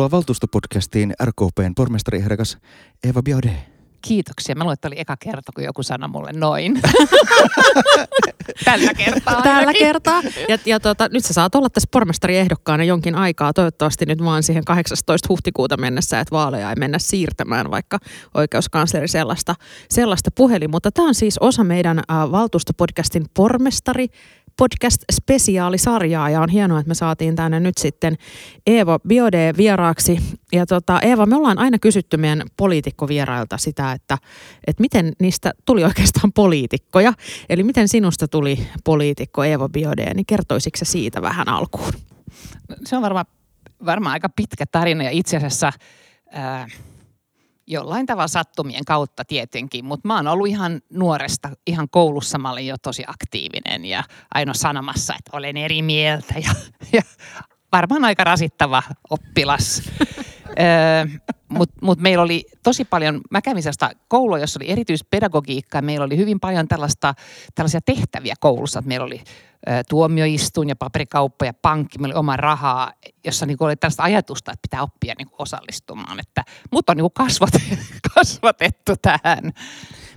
Tervetuloa valtuustopodcastiin RKPn pormestariehdokas Eva Biaudet. Kiitoksia. Mä luulen, että oli eka kerta, kun joku sanoi mulle noin. Tällä kertaa Tällä ainakin. kertaa. Ja, ja tota, nyt sä saat olla tässä pormestariehdokkaana jonkin aikaa. Toivottavasti nyt vaan siihen 18. huhtikuuta mennessä, että vaaleja ei mennä siirtämään, vaikka oikeuskansleri sellaista, sellaista puheli. Mutta tämä on siis osa meidän äh, valtuustopodcastin pormestari podcast-spesiaalisarjaa ja on hienoa, että me saatiin tänne nyt sitten Eeva Biode vieraaksi. Ja tota, Eeva, me ollaan aina kysytty meidän poliitikkovierailta sitä, että, että miten niistä tuli oikeastaan poliitikkoja. Eli miten sinusta tuli poliitikko Eeva Biode, niin kertoisitko siitä vähän alkuun? Se on varmaan varmaan aika pitkä tarina ja itse asiassa ää, jollain tavalla sattumien kautta tietenkin, mutta mä oon ollut ihan nuoresta, ihan koulussa mä olin jo tosi aktiivinen ja aina sanomassa, että olen eri mieltä ja, ja varmaan aika rasittava oppilas. Mutta mut meillä oli tosi paljon, mä kävin sellaista koulua, jossa oli erityispedagogiikkaa. Meillä oli hyvin paljon tällaista, tällaisia tehtäviä koulussa. Että meillä oli ö, tuomioistuin ja paperikauppa ja pankki. Meillä oli oma rahaa, jossa niinku oli tällaista ajatusta, että pitää oppia niinku osallistumaan. Että mut on niinku kasvat, kasvatettu tähän.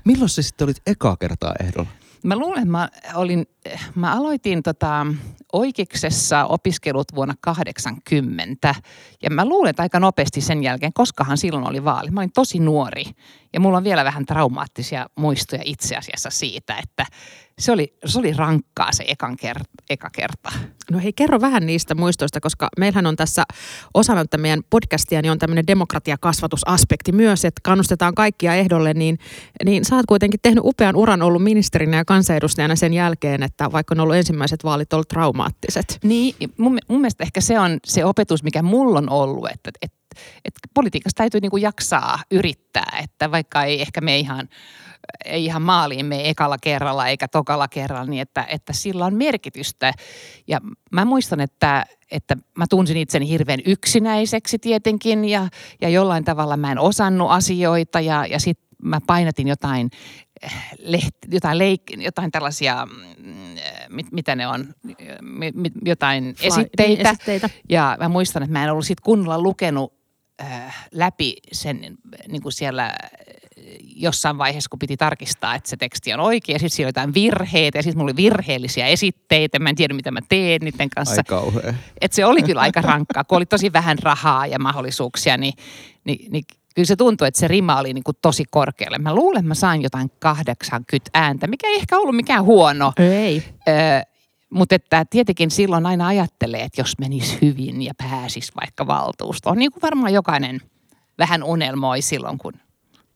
Milloin sä sitten olit ekaa kertaa ehdolla? Mä luulen, että mä, olin, mä aloitin tota, oikeuksessa opiskelut vuonna 80 ja mä luulen, että aika nopeasti sen jälkeen, koskahan silloin oli vaali. Mä olin tosi nuori ja mulla on vielä vähän traumaattisia muistoja itse asiassa siitä, että se oli, se oli rankkaa se ekan kert, eka kerta. No hei, kerro vähän niistä muistoista, koska meillähän on tässä osana meidän podcastia, niin on tämmöinen demokratiakasvatusaspekti myös, että kannustetaan kaikkia ehdolle, niin, niin sä oot kuitenkin tehnyt upean uran ollut ministerinä ja kansanedustajana sen jälkeen, että vaikka on ollut ensimmäiset vaalit ollut traumaattiset. Niin, mun, mun mielestä ehkä se on se opetus, mikä mulla on ollut, että, että, että politiikassa täytyy niin kuin jaksaa yrittää, että vaikka ei ehkä me ihan ei ihan maaliin me ekalla kerralla eikä tokalla kerralla, niin että, että sillä on merkitystä. Ja mä muistan, että, että mä tunsin itseni hirveän yksinäiseksi tietenkin ja, ja jollain tavalla mä en osannut asioita ja, ja sitten mä painatin jotain leht, jotain, leik, jotain tällaisia, mm, mit, mitä ne on, mit, jotain Fly- esitteitä. niin, esitteitä. Ja mä muistan, että mä en ollut sit kunnolla lukenut äh, läpi sen niin kuin siellä äh, jossain vaiheessa, kun piti tarkistaa, että se teksti on oikein. Sitten siellä oli jotain virheitä ja sitten mulla oli virheellisiä esitteitä. Mä en tiedä, mitä mä teen niiden kanssa. Ai kauhea. Et se oli kyllä aika rankkaa, kun oli tosi vähän rahaa ja mahdollisuuksia, niin, niin, niin kyllä se tuntui, että se rima oli niin kuin tosi korkealle. Mä luulen, että mä sain jotain 80 ääntä, mikä ei ehkä ollut mikään huono. Ei. Öö, mutta että tietenkin silloin aina ajattelee, että jos menisi hyvin ja pääsis vaikka valtuustoon, niin kuin varmaan jokainen vähän unelmoi silloin, kun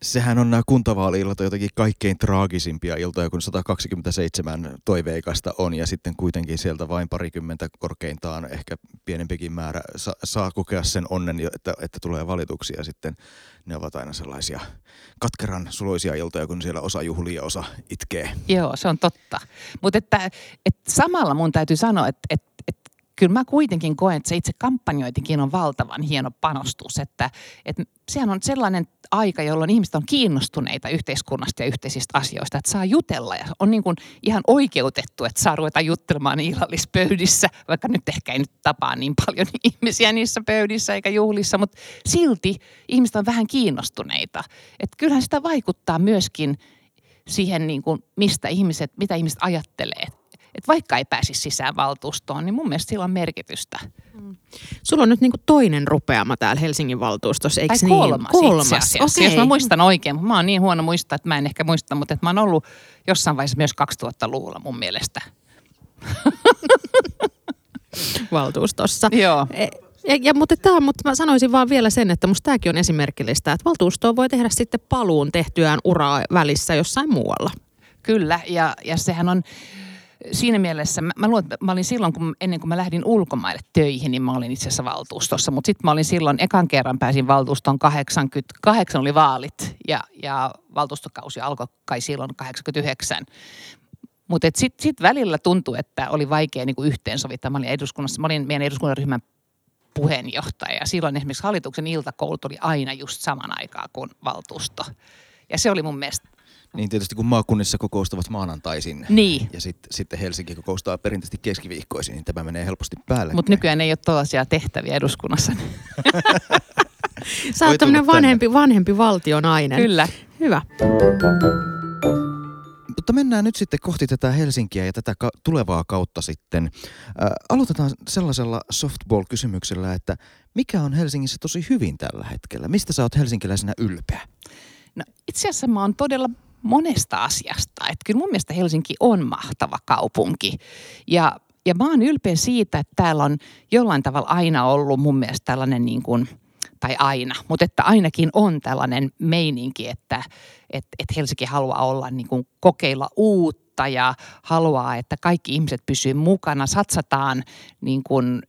Sehän on nämä kuntavaali-illat jotenkin kaikkein traagisimpia iltoja, kun 127 toiveikasta on ja sitten kuitenkin sieltä vain parikymmentä korkeintaan, ehkä pienempikin määrä, sa- saa kokea sen onnen, että, että tulee valituksia sitten. Ne ovat aina sellaisia katkeran suloisia iltoja, kun siellä osa juhlii ja osa itkee. Joo, se on totta. Mutta että, että samalla mun täytyy sanoa, että, että kyllä mä kuitenkin koen, että se itse kampanjointikin on valtavan hieno panostus. Että, että sehän on sellainen aika, jolloin ihmiset on kiinnostuneita yhteiskunnasta ja yhteisistä asioista, että saa jutella ja on niin kuin ihan oikeutettu, että saa ruveta juttelemaan illallispöydissä, vaikka nyt ehkä ei nyt tapaa niin paljon ihmisiä niissä pöydissä eikä juhlissa, mutta silti ihmiset on vähän kiinnostuneita. Että kyllähän sitä vaikuttaa myöskin siihen, niin kuin, mistä ihmiset, mitä ihmiset ajattelee. Et vaikka ei pääsisi sisään valtuustoon, niin mun mielestä sillä on merkitystä. Sulla on nyt niinku toinen rupeama täällä Helsingin valtuustossa, eikö Tai niin? kolmas, itse asiassa. Jos mä muistan oikein, mä oon niin huono muistaa, että mä en ehkä muista, mutta että mä oon ollut jossain vaiheessa myös 2000-luvulla mun mielestä. valtuustossa. Joo. E- Ja, ja, mutta, tämä, mutta mä sanoisin vaan vielä sen, että musta tämäkin on esimerkillistä, että valtuustoon voi tehdä sitten paluun tehtyään uraa välissä jossain muualla. Kyllä, ja, ja sehän on siinä mielessä, mä, mä että mä olin silloin, kun, ennen kuin mä lähdin ulkomaille töihin, niin mä olin itse asiassa valtuustossa. Mutta sitten mä olin silloin, ekan kerran pääsin valtuustoon 88 oli vaalit ja, ja valtuustokausi alkoi kai silloin 89. Mutta sitten sit välillä tuntui, että oli vaikea niinku yhteensovittaa. Mä olin eduskunnassa, mä olin meidän eduskunnan puheenjohtaja. Ja silloin esimerkiksi hallituksen iltakoulut oli aina just saman aikaa kuin valtuusto. Ja se oli mun mielestä Niin tietysti kun maakunnissa kokoustavat maanantaisin Niin. ja sit, sitten Helsinki kokoustaa perinteisesti keskiviikkoisin, niin tämä menee helposti päälle. Mutta nykyään ei ole tällaisia tehtäviä eduskunnassa. Sä oot tämmönen tulla tänne. vanhempi, vanhempi valtionainen. Kyllä. Hyvä. Mutta mennään nyt sitten kohti tätä Helsinkiä ja tätä ka- tulevaa kautta sitten. Äh, aloitetaan sellaisella softball-kysymyksellä, että mikä on Helsingissä tosi hyvin tällä hetkellä? Mistä sä oot helsinkiläisenä ylpeä? No, itse asiassa mä oon todella monesta asiasta. Että kyllä mun mielestä Helsinki on mahtava kaupunki. Ja, ja mä oon ylpeä siitä, että täällä on jollain tavalla aina ollut mun mielestä tällainen niin kuin, tai aina, mutta että ainakin on tällainen meininki, että että että Helsinki haluaa olla niin kuin kokeilla uutta ja haluaa, että kaikki ihmiset pysyy mukana. Satsataan, niin kuin,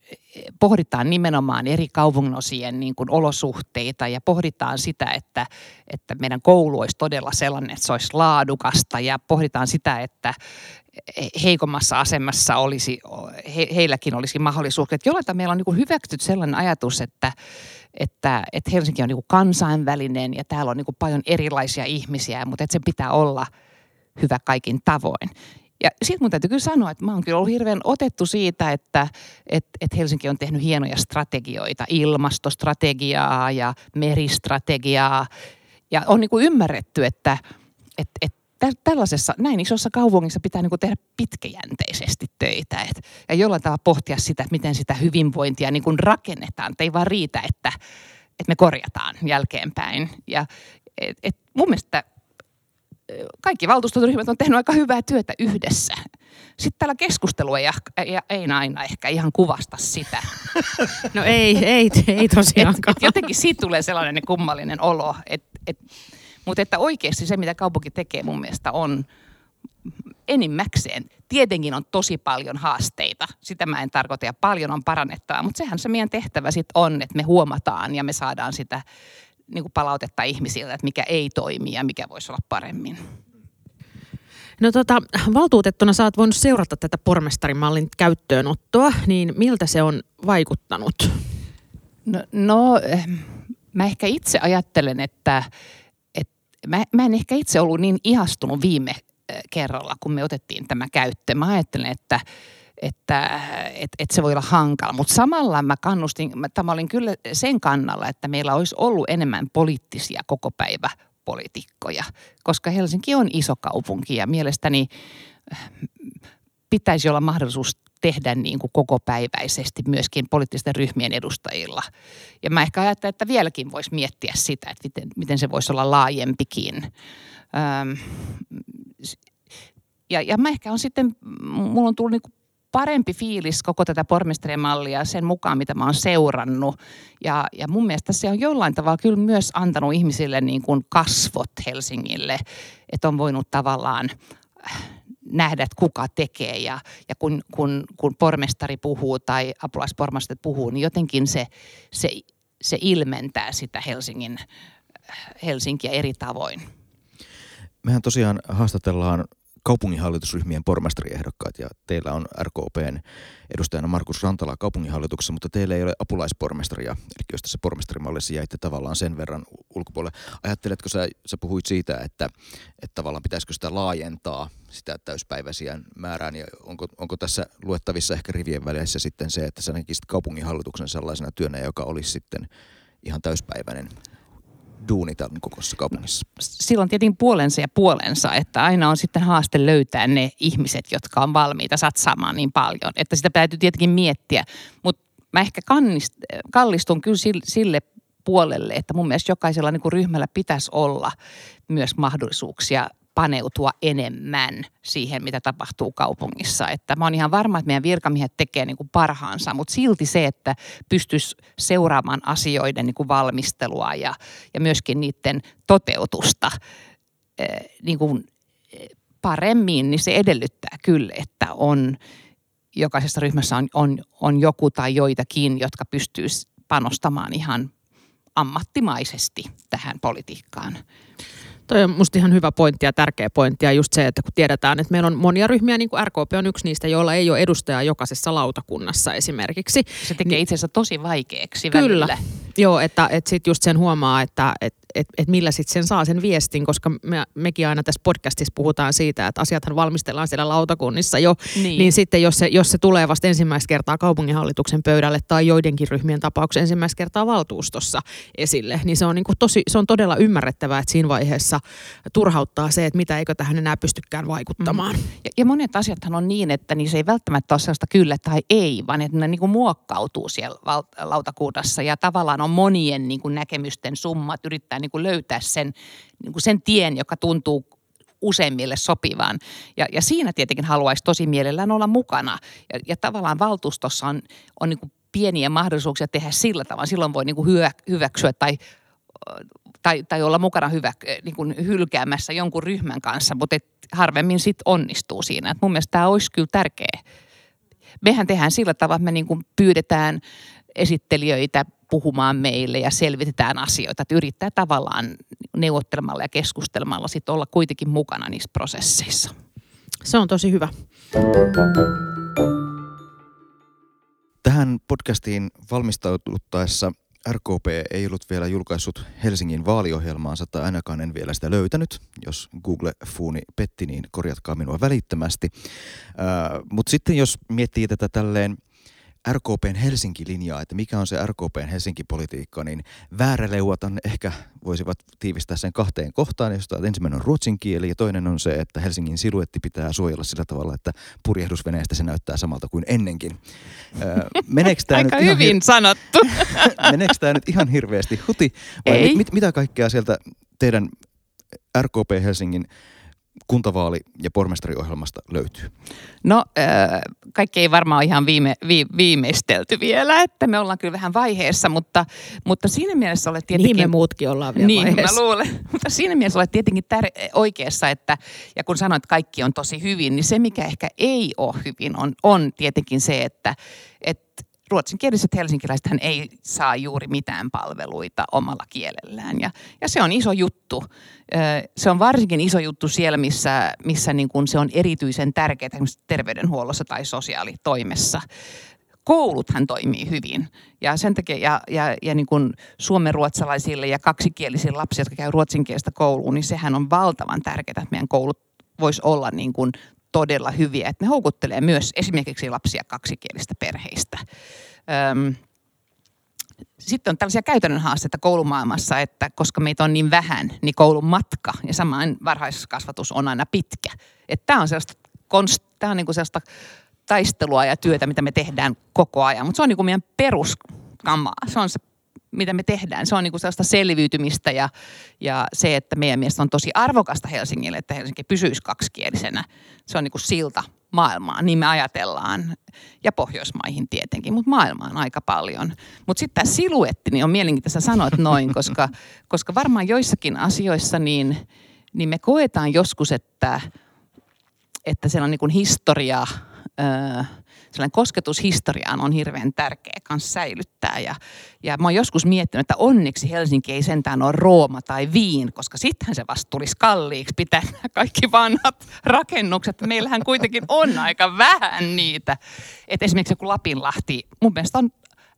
pohditaan nimenomaan eri kaupunginosien niin kuin olosuhteita ja pohditaan sitä, että, että meidän koulu olisi todella sellainen, että se olisi laadukasta ja pohditaan sitä, että heikommassa asemassa olisi, he, heilläkin olisi mahdollisuus. Että jollain meillä on niin hyväksytty sellainen ajatus, että, että, että Helsinki on niin kuin kansainvälinen ja täällä on niin kuin paljon erilaisia ihmisiä, mutta että sen pitää olla hyvä kaikin tavoin. Ja sitten mun täytyy kyllä sanoa, että mä oon kyllä ollut hirveän otettu siitä, että et, et Helsinki on tehnyt hienoja strategioita, ilmastostrategiaa ja meristrategiaa. Ja on niin kuin ymmärretty, että et, et tä- tällaisessa näin isossa kaupungissa pitää niin kuin tehdä pitkäjänteisesti töitä. Et, ja jollain tavalla pohtia sitä, että miten sitä hyvinvointia niin kuin rakennetaan. Et ei vaan riitä, että, että me korjataan jälkeenpäin. Ja et, et mun mielestä kaikki valtuustoryhmät on tehnyt aika hyvää työtä yhdessä. Sitten täällä keskustelu ei, ei, ei aina ehkä ihan kuvasta sitä. No ei, ei, ei Et, tosiaankaan. et jotenkin siitä tulee sellainen kummallinen olo. Et, et, mutta että oikeasti se, mitä kaupunki tekee mun mielestä on enimmäkseen. Tietenkin on tosi paljon haasteita, sitä mä en tarkoita ja paljon on parannettavaa, mutta sehän se meidän tehtävä sitten on, että me huomataan ja me saadaan sitä niin kuin palautetta ihmisiltä, että mikä ei toimi ja mikä voisi olla paremmin. No tota, valtuutettuna sä oot voinut seurata tätä pormestarimallin käyttöönottoa, niin miltä se on vaikuttanut? No, no eh, mä ehkä itse ajattelen, että, että mä, mä en ehkä itse ollut niin ihastunut viime kerralla, kun me otettiin tämä käyttöön. Mä ajattelen, että että et, et se voi olla hankala. Mutta samalla mä kannustin, mä, tämä olin kyllä sen kannalla, että meillä olisi ollut enemmän poliittisia koko päivä poliitikkoja, koska Helsinki on iso kaupunki ja mielestäni pitäisi olla mahdollisuus tehdä niin kuin koko päiväisesti myöskin poliittisten ryhmien edustajilla. Ja mä ehkä ajattelen, että vieläkin voisi miettiä sitä, että miten, miten se voisi olla laajempikin. Öm, ja, ja mä ehkä on sitten, mulla on tullut niin kuin parempi fiilis koko tätä pormestarimallia sen mukaan, mitä mä oon seurannut. Ja, ja mun mielestä se on jollain tavalla kyllä myös antanut ihmisille niin kuin kasvot Helsingille, että on voinut tavallaan nähdä, että kuka tekee. Ja, ja kun, kun, kun pormestari puhuu tai apulaispormestari puhuu, niin jotenkin se, se, se ilmentää sitä Helsingin, Helsinkiä eri tavoin. Mehän tosiaan haastatellaan kaupunginhallitusryhmien pormestariehdokkaat ja teillä on RKPn edustajana Markus Rantala kaupunginhallituksessa, mutta teillä ei ole apulaispormestaria, eli jos tässä pormestarimallissa jäitte tavallaan sen verran ulkopuolelle. Ajatteletko sä, sä puhuit siitä, että, että tavallaan pitäisikö sitä laajentaa sitä täyspäiväisiä määrään ja onko, onko tässä luettavissa ehkä rivien välissä sitten se, että sä näkisit kaupunginhallituksen sellaisena työnä, joka olisi sitten ihan täyspäiväinen duuni tämän kokoisessa kaupungissa? silloin tietenkin puolensa ja puolensa, että aina on sitten haaste löytää ne ihmiset, jotka on valmiita satsaamaan niin paljon. Että sitä täytyy tietenkin miettiä, mutta mä ehkä kannist, kallistun kyllä sille, sille puolelle, että mun mielestä jokaisella niin kuin ryhmällä pitäisi olla myös mahdollisuuksia paneutua enemmän siihen, mitä tapahtuu kaupungissa. Että mä oon ihan varma, että meidän virkamiehet tekee niin kuin parhaansa, mutta silti se, että pystyisi seuraamaan asioiden niin kuin valmistelua ja, ja myöskin niiden toteutusta eh, niin kuin eh, paremmin, niin se edellyttää kyllä, että on jokaisessa ryhmässä on, on, on joku tai joitakin, jotka pystyisi panostamaan ihan ammattimaisesti tähän politiikkaan. Toi on musta ihan hyvä pointti ja tärkeä pointti ja just se, että kun tiedetään, että meillä on monia ryhmiä, niin kuin RKP on yksi niistä, joilla ei ole edustajaa jokaisessa lautakunnassa esimerkiksi. Se tekee itse asiassa tosi vaikeaksi Kyllä. välillä. Joo, että, että sitten just sen huomaa, että, että että et millä sitten sen saa sen viestin, koska me, mekin aina tässä podcastissa puhutaan siitä, että asiathan valmistellaan siellä lautakunnissa jo, niin, niin sitten jos se, jos se tulee vasta ensimmäistä kertaa kaupunginhallituksen pöydälle tai joidenkin ryhmien tapauksessa ensimmäistä kertaa valtuustossa esille, niin se on, niin kuin tosi, se on todella ymmärrettävää, että siinä vaiheessa turhauttaa se, että mitä eikö tähän enää pystykään vaikuttamaan. Mm. Ja, ja monet asiathan on niin, että niin se ei välttämättä ole sellaista kyllä tai ei, vaan että ne niin kuin muokkautuu siellä lautakunnassa ja tavallaan on monien niin kuin näkemysten summat, yrittää niin kuin löytää sen, niin kuin sen tien, joka tuntuu useimmille sopivan. Ja, ja siinä tietenkin haluaisi tosi mielellään olla mukana. Ja, ja tavallaan valtuustossa on, on niin kuin pieniä mahdollisuuksia tehdä sillä tavalla. Silloin voi niin kuin hyö, hyväksyä tai, tai, tai olla mukana hyvä, niin kuin hylkäämässä jonkun ryhmän kanssa, mutta et harvemmin sitten onnistuu siinä. Et mun mielestä tämä olisi kyllä tärkeä. Mehän tehdään sillä tavalla, että me niin kuin pyydetään esittelijöitä puhumaan meille ja selvitetään asioita. Että yrittää tavallaan neuvottelemalla ja keskustelemalla sit olla kuitenkin mukana niissä prosesseissa. Se on tosi hyvä. Tähän podcastiin valmistaututtaessa RKP ei ollut vielä julkaissut Helsingin vaaliohjelmaansa tai ainakaan en vielä sitä löytänyt. Jos Google-fuuni petti, niin korjatkaa minua välittömästi. Mutta sitten jos miettii tätä tälleen – RKPn Helsinki-linjaa, että mikä on se RKPn Helsinki-politiikka, niin vääräleuatan ehkä voisivat tiivistää sen kahteen kohtaan, josta ensimmäinen on ruotsin kieli ja toinen on se, että Helsingin siluetti pitää suojella sillä tavalla, että purjehdusveneestä se näyttää samalta kuin ennenkin. Meneekö tämä Aika nyt hyvin hir- sanottu. Meneekö tämä nyt ihan hirveästi huti? Vai Ei. Mit, mitä kaikkea sieltä teidän RKP Helsingin kuntavaali- ja pormestariohjelmasta löytyy? No, äh, kaikki ei varmaan ihan viime, vi, viimeistelty vielä, että me ollaan kyllä vähän vaiheessa, mutta, mutta siinä mielessä olet tietenkin... Niin me muutkin ollaan vielä niin, vaiheessa. mä luulen. Mutta siinä mielessä olet tietenkin tär- oikeassa, että ja kun sanoit, että kaikki on tosi hyvin, niin se mikä ehkä ei ole hyvin on, on tietenkin se, että, että ruotsinkieliset helsinkiläiset hän ei saa juuri mitään palveluita omalla kielellään. Ja, ja se on iso juttu. Se on varsinkin iso juttu siellä, missä, missä niin kuin se on erityisen tärkeää terveydenhuollossa tai sosiaalitoimessa kouluthan toimii hyvin. Ja sen takia, ja, ja, ja niin kuin suomenruotsalaisille ja kaksikielisille lapsille, jotka käy ruotsinkielistä kouluun, niin sehän on valtavan tärkeää, että meidän koulut voisi olla niin kuin todella hyviä, että ne houkuttelee myös esimerkiksi lapsia kaksikielistä perheistä. Öm, sitten on tällaisia käytännön haasteita koulumaailmassa, että koska meitä on niin vähän, niin koulun matka ja samaan varhaiskasvatus on aina pitkä. Että tämä on sellaista, konst, tämä on niin kuin sellaista taistelua ja työtä, mitä me tehdään koko ajan. Mutta se on niin kuin meidän peruskamaa. Se on se mitä me tehdään. Se on niin kuin sellaista selviytymistä ja, ja se, että meidän mielestä on tosi arvokasta Helsingille, että Helsinki pysyisi kaksikielisenä. Se on niin kuin silta maailmaan, niin me ajatellaan. Ja Pohjoismaihin tietenkin, mutta maailmaan aika paljon. Mutta sitten tämä siluetti, niin on mielenkiintoista sanoa, että noin, koska, koska varmaan joissakin asioissa niin, niin me koetaan joskus, että, että siellä on niin kuin historia, öö, sellainen kosketus historiaan on hirveän tärkeä kanssa säilyttää. Ja, ja mä oon joskus miettinyt, että onneksi Helsinki ei sentään ole Rooma tai Viin, koska sittenhän se vasta tulisi kalliiksi pitää kaikki vanhat rakennukset. Meillähän kuitenkin on aika vähän niitä. Et esimerkiksi joku Lapinlahti mun mielestä on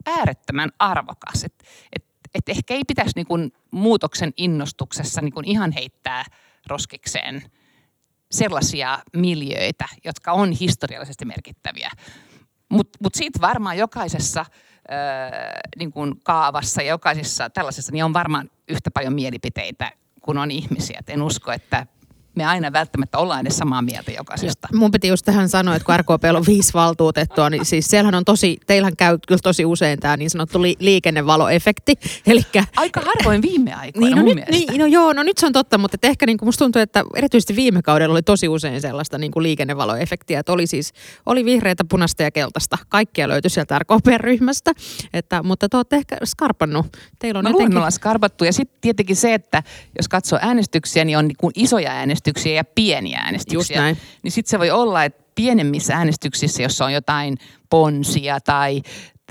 äärettömän arvokas. Et, et, et ehkä ei pitäisi niin muutoksen innostuksessa niin ihan heittää roskikseen – sellaisia miljöitä, jotka on historiallisesti merkittäviä. Mutta mut siitä varmaan jokaisessa öö, niin kuin kaavassa ja jokaisessa tällaisessa niin on varmaan yhtä paljon mielipiteitä kuin on ihmisiä. Et en usko, että me aina välttämättä ollaan edes samaa mieltä jokaisesta. Ja mun piti just tähän sanoa, että kun RKP on viisi valtuutettua, niin siis siellähän on tosi, teillähän käy kyllä tosi usein tämä niin sanottu li- liikennevaloefekti. Elikkä, Aika harvoin viime aikoina niin, no mun nyt, niin, no joo, no nyt se on totta, mutta ehkä niin kuin musta tuntuu, että erityisesti viime kaudella oli tosi usein sellaista niin kuin liikennevaloefektiä, että oli siis, oli vihreitä, punaista ja keltaista. Kaikkia löytyi sieltä RKP-ryhmästä, että, mutta te olette ehkä skarpannut. Teillä on Mä jotenkin... luulen, me ollaan skarpattu ja sitten tietenkin se, että jos katsoo äänestyksiä, niin on niin kuin isoja äänestyksiä äänestyksiä ja pieniä äänestyksiä. Just näin. Niin sitten se voi olla, että pienemmissä äänestyksissä, jossa on jotain ponsia tai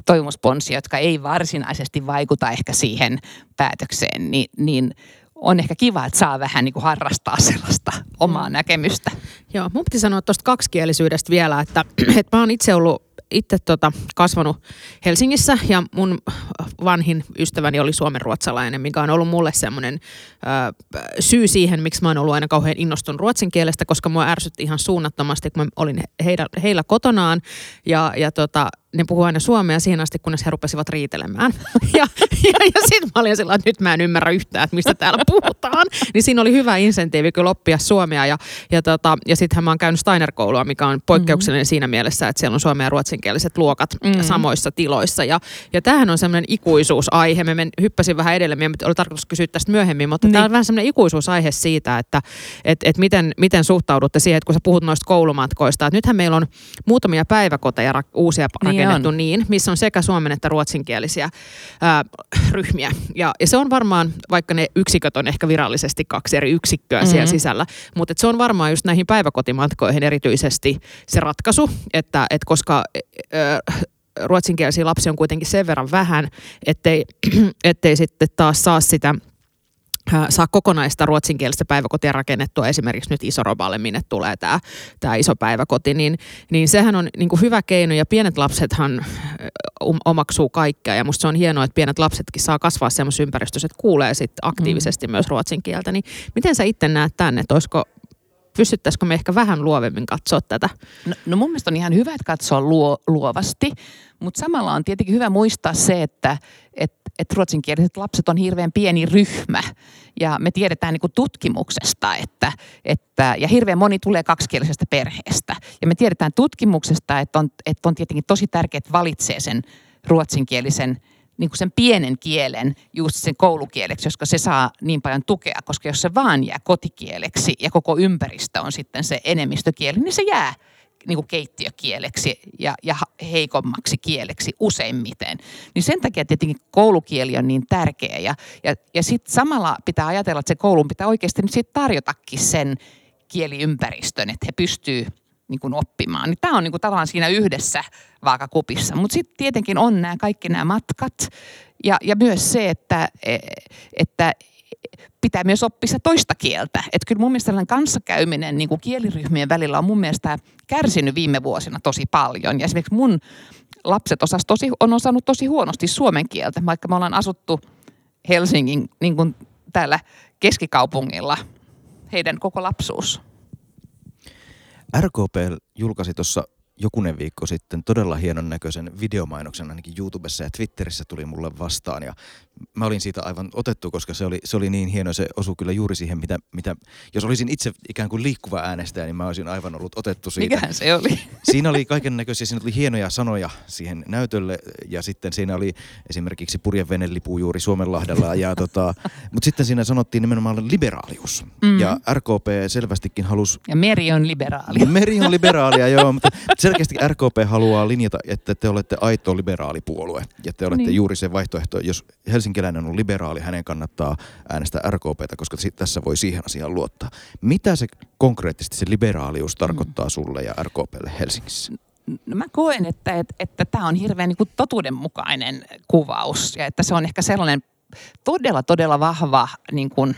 toivomusponsia, jotka ei varsinaisesti vaikuta ehkä siihen päätökseen, niin, niin on ehkä kiva, että saa vähän niin kuin harrastaa sellaista omaa mm. näkemystä. Joo, mun piti sanoa tuosta kaksikielisyydestä vielä, että, että mä oon itse ollut itse tota, kasvanut Helsingissä ja mun vanhin ystäväni oli suomenruotsalainen, mikä on ollut mulle semmoinen syy siihen, miksi mä oon ollut aina kauhean innostunut ruotsin kielestä, koska mua ärsytti ihan suunnattomasti, kun mä olin heidän, heillä kotonaan. Ja, ja tota, ne puhuu aina suomea siihen asti, kunnes he rupesivat riitelemään. Ja, ja, ja sitten mä olin sillä että nyt mä en ymmärrä yhtään, että mistä täällä puhutaan. Niin siinä oli hyvä insentiivi kyllä oppia suomea. Ja, ja, tota, ja sittenhän mä oon käynyt Steiner-koulua, mikä on poikkeuksellinen mm-hmm. siinä mielessä, että siellä on suomen ja ruotsinkieliset luokat mm-hmm. samoissa tiloissa. Ja, ja tämähän on semmoinen ikuisuusaihe. Me men, hyppäsin vähän edelleen, oli tarkoitus kysyä tästä myöhemmin, mutta niin. tämä on vähän semmoinen ikuisuusaihe siitä, että et, et miten, miten suhtaudutte siihen, että kun sä puhut noista koulumatkoista. Että nythän meillä on muutamia päiväkoteja, uusia niin rakennettu on. niin, missä on sekä suomen että ruotsinkielisiä ää, ryhmiä. Ja, ja se on varmaan, vaikka ne yksiköt on ehkä virallisesti kaksi eri yksikköä mm-hmm. siellä sisällä, mutta se on varmaan just näihin päiväkotimatkoihin erityisesti se ratkaisu, että et koska ää, ruotsinkielisiä lapsia on kuitenkin sen verran vähän, ettei, ettei sitten taas saa sitä – saa kokonaista ruotsinkielistä päiväkotia rakennettua esimerkiksi nyt Isoroballe, minne tulee tämä, tämä iso päiväkoti, niin, niin sehän on niin kuin hyvä keino ja pienet lapsethan omaksuu kaikkea ja musta se on hienoa, että pienet lapsetkin saa kasvaa semmoisessa ympäristössä, että kuulee sitten aktiivisesti mm. myös ruotsin kieltä, niin miten sä itse näet tänne, että olisiko pystyttäisikö me ehkä vähän luovemmin katsoa tätä? No, no mun mielestä on ihan hyvä, että katsoa luo, luovasti, mutta samalla on tietenkin hyvä muistaa se, että et, et ruotsinkieliset lapset on hirveän pieni ryhmä. Ja me tiedetään niin tutkimuksesta, että, että, ja hirveän moni tulee kaksikielisestä perheestä. Ja me tiedetään tutkimuksesta, että on, että on tietenkin tosi tärkeää, että valitsee sen ruotsinkielisen niin kuin sen pienen kielen just sen koulukieleksi, koska se saa niin paljon tukea, koska jos se vaan jää kotikieleksi ja koko ympäristö on sitten se enemmistökieli, niin se jää niin kuin keittiökieleksi ja, ja heikommaksi kieleksi useimmiten. Niin sen takia tietenkin koulukieli on niin tärkeä ja, ja, ja sitten samalla pitää ajatella, että se koulun pitää oikeasti nyt sit tarjotakin sen kieliympäristön, että he pystyy niin kuin oppimaan. Niin tämä on niin kuin tavallaan siinä yhdessä vaakakupissa. Mutta sitten tietenkin on nämä kaikki nämä matkat ja, ja myös se, että, e, että pitää myös oppia toista kieltä. Että kyllä mun mielestä kanssakäyminen niin kuin kieliryhmien välillä on mun mielestä kärsinyt viime vuosina tosi paljon. Ja esimerkiksi mun lapset osas tosi, on osannut tosi huonosti suomen kieltä, vaikka me ollaan asuttu Helsingin niin kuin täällä keskikaupungilla heidän koko lapsuus. RKP julkaisi tuossa jokunen viikko sitten todella hienon näköisen videomainoksen ainakin YouTubessa ja Twitterissä tuli mulle vastaan ja mä olin siitä aivan otettu, koska se oli, se oli niin hieno, se osui kyllä juuri siihen, mitä, mitä, jos olisin itse ikään kuin liikkuva äänestäjä, niin mä olisin aivan ollut otettu siitä. Mikähän se oli? Siinä oli kaiken näköisiä, siinä oli hienoja sanoja siihen näytölle ja sitten siinä oli esimerkiksi purjevenelipu juuri Suomenlahdella, ja tota, mutta sitten siinä sanottiin nimenomaan liberaalius mm. ja RKP selvästikin halusi... Ja meri on liberaalia. Meri on liberaalia, joo, mutta selkeästi RKP haluaa linjata, että te olette aito liberaalipuolue ja te olette niin. juuri se vaihtoehto, jos helsinkiläinen on liberaali, hänen kannattaa äänestää RKPtä, koska tässä voi siihen asiaan luottaa. Mitä se konkreettisesti se liberaalius tarkoittaa mm. sulle ja RKPlle Helsingissä? No mä koen, että, että, että tämä on hirveän niin totuudenmukainen kuvaus ja että se on ehkä sellainen todella, todella vahva niin kuin,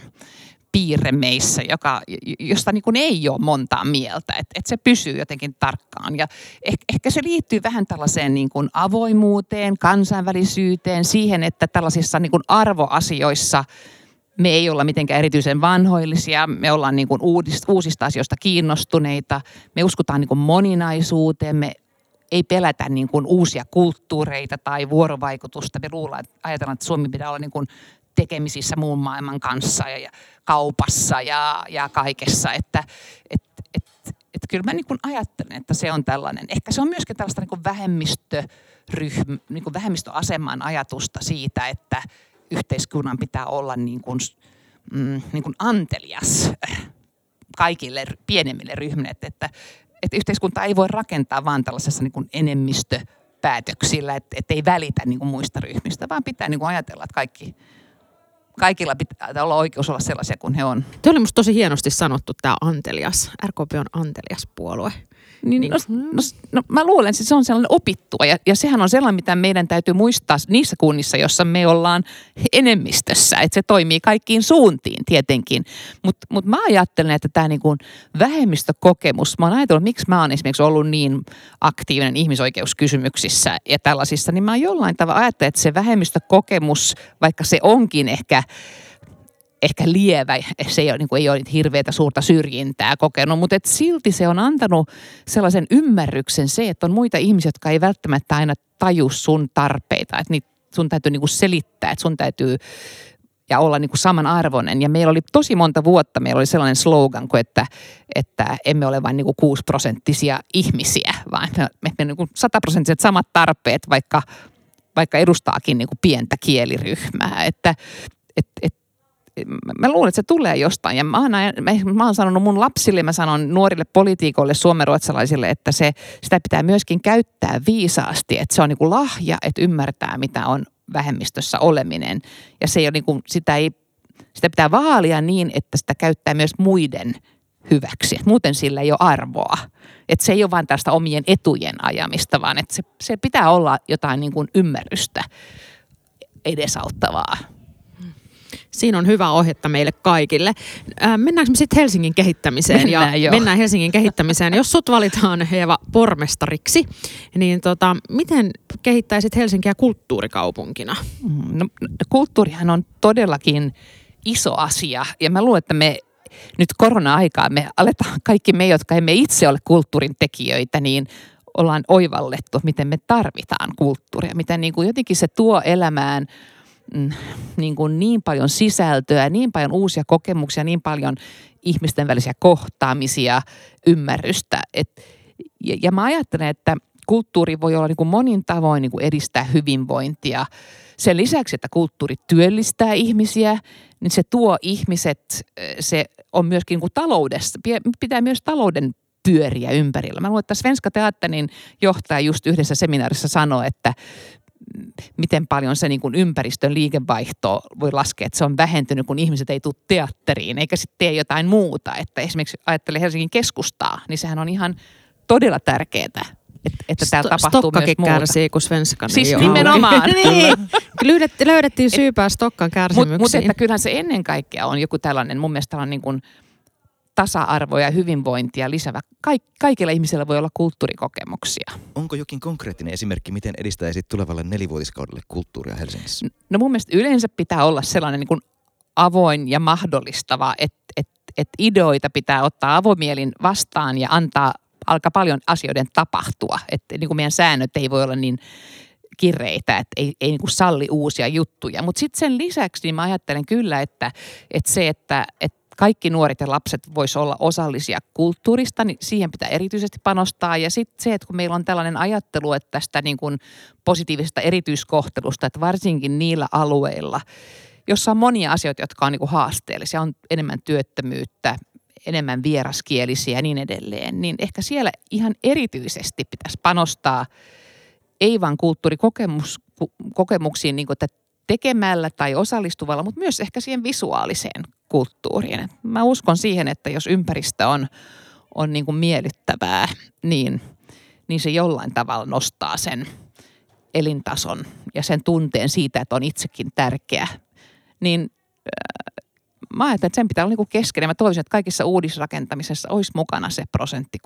piirre meissä, joka, josta niin kuin ei ole montaa mieltä, että, että se pysyy jotenkin tarkkaan. Ja ehkä, ehkä se liittyy vähän tällaiseen niin kuin avoimuuteen, kansainvälisyyteen, siihen, että tällaisissa niin kuin arvoasioissa me ei olla mitenkään erityisen vanhoillisia, me ollaan niin kuin uusista asioista kiinnostuneita, me uskotaan niin kuin moninaisuuteen, me ei pelätä niin kuin uusia kulttuureita tai vuorovaikutusta. Me luullaan, ajatellaan, että Suomi pitää olla niin kuin tekemisissä muun maailman kanssa ja, kaupassa ja, ja kaikessa. Että et, et, et kyllä mä niin kuin ajattelen, että se on tällainen. Ehkä se on myöskin tällaista niin kuin vähemmistöryhmä, niin kuin vähemmistöaseman ajatusta siitä, että yhteiskunnan pitää olla niin kuin, mm, niin kuin antelias kaikille pienemmille ryhmille. Että, että, että yhteiskunta ei voi rakentaa vaan tällaisessa niin kuin enemmistöpäätöksillä, että, että ei välitä niin kuin muista ryhmistä, vaan pitää niin kuin ajatella, että kaikki, kaikilla pitää olla oikeus olla sellaisia kuin he on. Tuo oli musta tosi hienosti sanottu tämä antelias. RKP on antelias puolue. Niin, no, no, no, mä luulen, että se on sellainen opittua ja, ja sehän on sellainen, mitä meidän täytyy muistaa niissä kunnissa, jossa me ollaan enemmistössä. Että se toimii kaikkiin suuntiin tietenkin. Mutta mut mä ajattelen, että tämä niinku vähemmistökokemus, mä oon ajatellut, miksi mä oon esimerkiksi ollut niin aktiivinen ihmisoikeuskysymyksissä ja tällaisissa, niin mä jollain tavalla ajattelen, että se vähemmistökokemus, vaikka se onkin ehkä ehkä lievä, se ei ole, niin kuin, ei ole hirveätä suurta syrjintää kokenut, mutta et silti se on antanut sellaisen ymmärryksen se, että on muita ihmisiä, jotka ei välttämättä aina taju sun tarpeita, että niitä sun täytyy niin kuin selittää, että sun täytyy ja olla niin kuin samanarvoinen. Ja meillä oli tosi monta vuotta, meillä oli sellainen slogan, kuin että, että emme ole vain niin kuin 6 prosenttisia ihmisiä, vaan me, me, niin kuin sataprosenttiset samat tarpeet, vaikka, vaikka edustaakin niin kuin pientä kieliryhmää. Että et, et mä luulen, että se tulee jostain. Ja mä oon, mä oon sanonut mun lapsille, mä sanon nuorille poliitikoille, suomenruotsalaisille, että se, sitä pitää myöskin käyttää viisaasti. Että se on niin lahja, että ymmärtää, mitä on vähemmistössä oleminen. Ja se ei ole niin kuin, sitä, ei, sitä pitää vaalia niin, että sitä käyttää myös muiden hyväksi. Muuten sillä ei ole arvoa. Että se ei ole vain tästä omien etujen ajamista, vaan että se, se pitää olla jotain niin ymmärrystä edesauttavaa. Siinä on hyvä ohjetta meille kaikille. Äh, mennäänkö me sitten Helsingin kehittämiseen? Mennään ja mennään Helsingin kehittämiseen. Jos sut valitaan Eeva pormestariksi, niin tota, miten kehittäisit Helsinkiä kulttuurikaupunkina? Mm, no, kulttuurihan on todellakin iso asia ja mä luulen, että me nyt korona-aikaa me aletaan, kaikki me, jotka emme itse ole kulttuurin tekijöitä, niin ollaan oivallettu, miten me tarvitaan kulttuuria, miten niin kuin jotenkin se tuo elämään – niin, kuin niin paljon sisältöä, niin paljon uusia kokemuksia, niin paljon ihmisten välisiä kohtaamisia, ymmärrystä. Et, ja, ja mä ajattelen, että kulttuuri voi olla niin kuin monin tavoin niin kuin edistää hyvinvointia. Sen lisäksi, että kulttuuri työllistää ihmisiä, niin se tuo ihmiset, se on myöskin niin kuin taloudessa, pitää myös talouden pyöriä ympärillä. Mä luulen, että Svenska Teatterin johtaja just yhdessä seminaarissa sanoi, että miten paljon se niin kuin ympäristön liikevaihto voi laskea, että se on vähentynyt, kun ihmiset ei tule teatteriin, eikä sitten tee jotain muuta. Että esimerkiksi ajattelee Helsingin keskustaa, niin sehän on ihan todella tärkeää, että, että täällä Sto- tapahtuu Stokkakin myös muuta. kärsii, kun Svenskan Siis ei nimenomaan. niin. löydettiin, löydettiin syypää Stokkan kärsimyksiin. Mutta mut että kyllähän se ennen kaikkea on joku tällainen, mun mielestä on niin kuin tasa-arvoa ja hyvinvointia lisävä. Kaik, kaikilla ihmisillä voi olla kulttuurikokemuksia. Onko jokin konkreettinen esimerkki, miten edistäisit tulevalle nelivuotiskaudelle kulttuuria Helsingissä? No mun mielestä yleensä pitää olla sellainen niin kuin avoin ja mahdollistava, että et, et ideoita pitää ottaa avomielin vastaan ja antaa alkaa paljon asioiden tapahtua. Että niin kuin meidän säännöt ei voi olla niin kireitä, että ei, ei niin kuin salli uusia juttuja. Mutta sitten sen lisäksi niin mä ajattelen kyllä, että, että se, että, että kaikki nuoret ja lapset voisi olla osallisia kulttuurista, niin siihen pitää erityisesti panostaa. Ja sitten se, että kun meillä on tällainen ajattelu, että tästä niin kuin positiivisesta erityiskohtelusta, että varsinkin niillä alueilla, jossa on monia asioita, jotka on niin kuin haasteellisia, on enemmän työttömyyttä, enemmän vieraskielisiä ja niin edelleen, niin ehkä siellä ihan erityisesti pitäisi panostaa ei vain kulttuurikokemuksiin, niin kuin, että tekemällä tai osallistuvalla, mutta myös ehkä siihen visuaaliseen kulttuuriin. Mä uskon siihen, että jos ympäristö on, on niin kuin miellyttävää, niin, niin se jollain tavalla nostaa sen elintason ja sen tunteen siitä, että on itsekin tärkeä. Niin äh, mä ajattelen, että sen pitää olla niin kuin keskeinen. Mä toivoisin, että kaikissa uudisrakentamisessa olisi mukana se prosentti.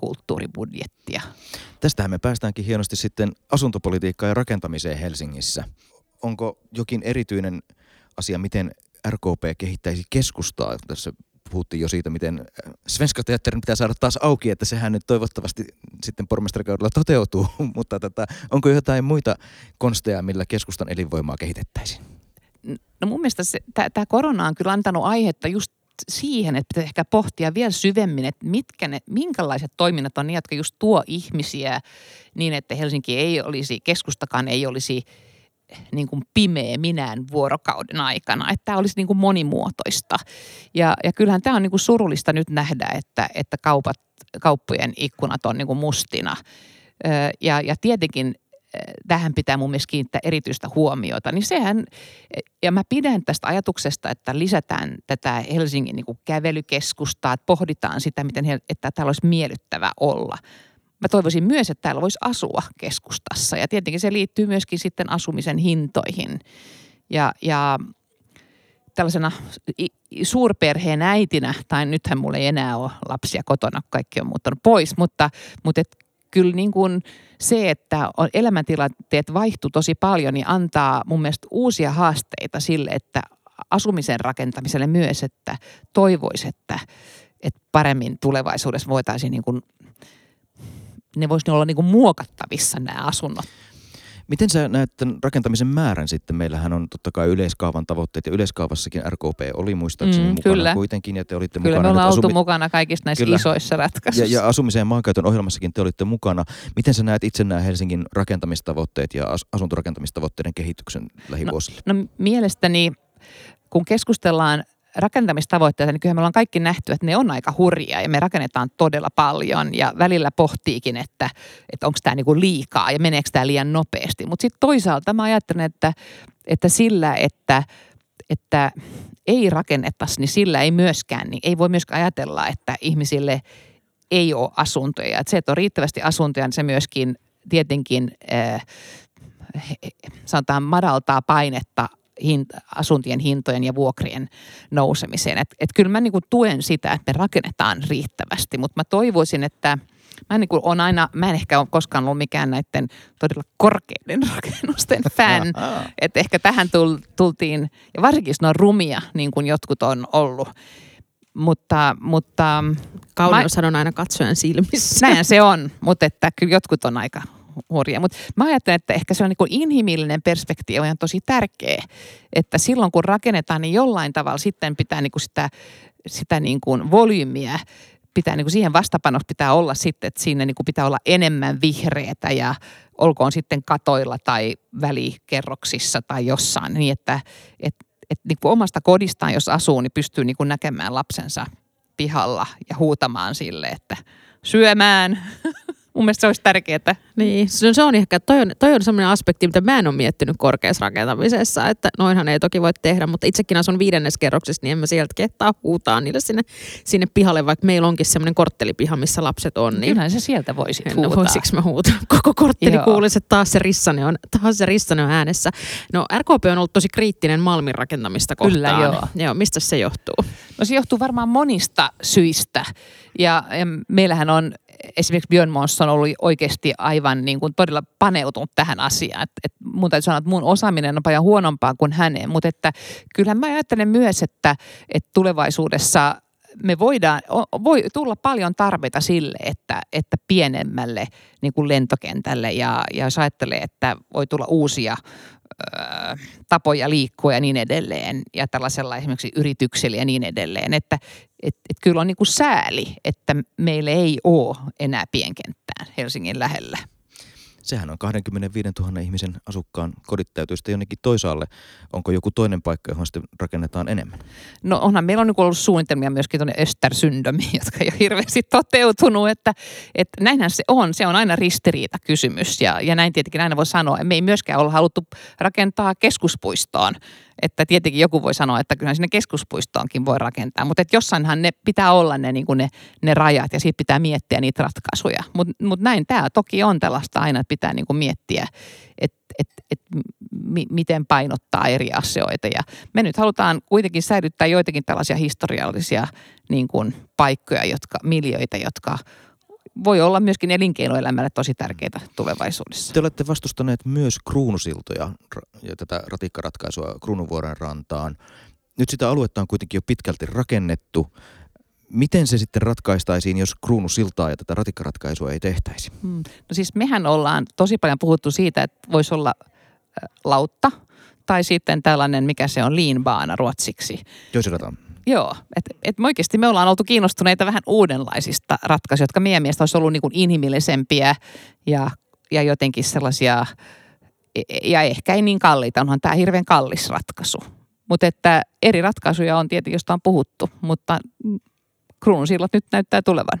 Tästähän me päästäänkin hienosti sitten asuntopolitiikkaan ja rakentamiseen Helsingissä. Onko jokin erityinen asia, miten RKP kehittäisi keskustaa. Tässä puhuttiin jo siitä, miten Svenska Teatterin pitää saada taas auki, että sehän nyt toivottavasti sitten pormestarikaudella toteutuu, mutta tota, onko jotain muita konsteja, millä keskustan elinvoimaa kehitettäisiin? No mun mielestä tämä korona on kyllä antanut aihetta just siihen, että pitää ehkä pohtia vielä syvemmin, että mitkä ne, minkälaiset toiminnat on ne, jotka just tuo ihmisiä niin, että Helsinki ei olisi, keskustakaan ei olisi – niin kuin pimeä minään vuorokauden aikana, että tämä olisi niin kuin monimuotoista. Ja, ja kyllähän tämä on niin kuin surullista nyt nähdä, että, että kaupat, kauppojen ikkunat on niin kuin mustina. Ja, ja tietenkin tähän pitää mun mielestä kiinnittää erityistä huomiota, niin sehän, ja mä pidän tästä ajatuksesta, että lisätään tätä Helsingin niin kuin kävelykeskustaa, että pohditaan sitä, miten, että täällä olisi miellyttävä olla. Mä toivoisin myös, että täällä voisi asua keskustassa. Ja tietenkin se liittyy myöskin sitten asumisen hintoihin. Ja, ja tällaisena suurperheen äitinä, tai nythän mulla ei enää ole lapsia kotona, kaikki on muuttanut pois, mutta, mutta et kyllä niin kuin se, että on elämäntilanteet vaihtuu tosi paljon, niin antaa mun mielestä uusia haasteita sille, että asumisen rakentamiselle myös, että toivoisi, että, että paremmin tulevaisuudessa voitaisiin niin kuin, ne voisi olla niin kuin muokattavissa nämä asunnot Miten sä näet tämän rakentamisen määrän sitten? Meillähän on totta kai yleiskaavan tavoitteet ja yleiskaavassakin RKP oli muistaakseni mm, mukana kyllä. kuitenkin ja te olitte kyllä mukana. Kyllä me ollaan oltu asumi... mukana kaikissa näissä kyllä. isoissa ratkaisuissa. Ja, ja asumiseen maankäytön ohjelmassakin te olitte mukana. Miten sä näet itse nämä Helsingin rakentamistavoitteet ja asuntorakentamistavoitteiden kehityksen lähivuosille? No, no mielestäni kun keskustellaan rakentamistavoitteita, niin kyllä me ollaan kaikki nähty, että ne on aika hurjia ja me rakennetaan todella paljon ja välillä pohtiikin, että, että onko tämä niinku liikaa ja meneekö tämä liian nopeasti. Mutta sitten toisaalta mä ajattelen, että, että sillä, että, että ei rakennettaisi, niin sillä ei myöskään, niin ei voi myöskään ajatella, että ihmisille ei ole asuntoja. Että se, että on riittävästi asuntoja, niin se myöskin tietenkin äh, sanotaan madaltaa painetta hinta, asuntien hintojen ja vuokrien nousemiseen. Et, et kyllä mä niinku tuen sitä, että me rakennetaan riittävästi, mutta mä toivoisin, että Mä en, niin on aina, mä en ehkä ole koskaan ollut mikään näiden todella korkeiden rakennusten fan. että ehkä tähän tultiin, ja varsinkin jos ne on rumia, niin kuin jotkut on ollut. Mutta, mutta Kauneushan on aina katsojan silmissä. Näin se on, mutta että kyllä jotkut on aika hurja. Mutta mä ajattelen, että ehkä se on niin inhimillinen perspektiivi on tosi tärkeä, että silloin kun rakennetaan, niin jollain tavalla sitten pitää niin kuin sitä, sitä niin kuin volyymiä pitää niin kuin siihen vastapanoksi pitää olla sitten, että siinä niin kuin pitää olla enemmän vihreätä ja olkoon sitten katoilla tai välikerroksissa tai jossain, niin että et, et niin kuin omasta kodistaan, jos asuu, niin pystyy niin kuin näkemään lapsensa pihalla ja huutamaan sille, että syömään, Mun mielestä se olisi tärkeää. Niin, se, se on ehkä, toi on, toi on sellainen aspekti, mitä mä en ole miettinyt korkeassa rakentamisessa, että noinhan ei toki voi tehdä, mutta itsekin asun viidennes kerroksessa, niin en mä sieltä kehtaa huutaa niille sinne, sinne pihalle, vaikka meillä onkin semmoinen korttelipiha, missä lapset on. Niin Kyllähän se sieltä voisi no, huutaa. Voisiko mä huutaa? Koko kortteli kuulisi, että taas se rissane on, taas se rissane on äänessä. No RKP on ollut tosi kriittinen Malmin rakentamista kohtaan. Kyllä, joo. joo. Mistä se johtuu? No se johtuu varmaan monista syistä. Ja, ja meillähän on esimerkiksi Björn Mons on ollut oikeasti aivan niin kuin todella paneutunut tähän asiaan. Et, et mun täytyy sanoa, että mun osaaminen on paljon huonompaa kuin hänen, mutta että kyllähän mä ajattelen myös, että, että tulevaisuudessa me voidaan, voi tulla paljon tarpeita sille, että, että pienemmälle niin kuin lentokentälle ja, ja jos ajattelee, että voi tulla uusia ö, tapoja liikkua ja niin edelleen ja tällaisella esimerkiksi yrityksillä ja niin edelleen, että et, et kyllä on niin kuin sääli, että meillä ei ole enää pienkenttään Helsingin lähellä sehän on 25 000 ihmisen asukkaan kodit täytyy sitten jonnekin toisaalle. Onko joku toinen paikka, johon sitten rakennetaan enemmän? No onhan meillä on niin ollut suunnitelmia myöskin tuonne Östersyndomiin, jotka ei ole hirveästi toteutunut. Että, että näinhän se on. Se on aina ristiriita kysymys ja, ja näin tietenkin aina voi sanoa. Me ei myöskään olla haluttu rakentaa keskuspuistoon että tietenkin joku voi sanoa, että kyllä sinne keskuspuistoonkin voi rakentaa, mutta että jossainhan ne pitää olla ne, niin kuin ne, ne rajat ja siitä pitää miettiä niitä ratkaisuja. Mutta mut näin tämä toki on tällaista aina, että pitää niin kuin miettiä, että et, et, mi, miten painottaa eri asioita. Ja me nyt halutaan kuitenkin säilyttää joitakin tällaisia historiallisia niin kuin paikkoja, jotka, miljöitä, jotka voi olla myöskin elinkeinoelämälle tosi tärkeitä tulevaisuudessa. Te olette vastustaneet myös kruunusiltoja ja tätä ratikkaratkaisua Kruunuvuoren rantaan. Nyt sitä aluetta on kuitenkin jo pitkälti rakennettu. Miten se sitten ratkaistaisiin, jos kruunusiltaa ja tätä ratikkaratkaisua ei tehtäisi? Hmm. No siis mehän ollaan tosi paljon puhuttu siitä, että voisi olla lautta tai sitten tällainen, mikä se on, liinbaana ruotsiksi. Joisirata. Joo, että et oikeasti me ollaan oltu kiinnostuneita vähän uudenlaisista ratkaisuja, jotka meidän mielestä olisi ollut niin kuin inhimillisempiä ja, ja jotenkin sellaisia, e, e, ja ehkä ei niin kalliita, onhan tämä hirveän kallis ratkaisu. Mutta että eri ratkaisuja on tietenkin, josta on puhuttu, mutta kruununsillat nyt näyttää tulevan.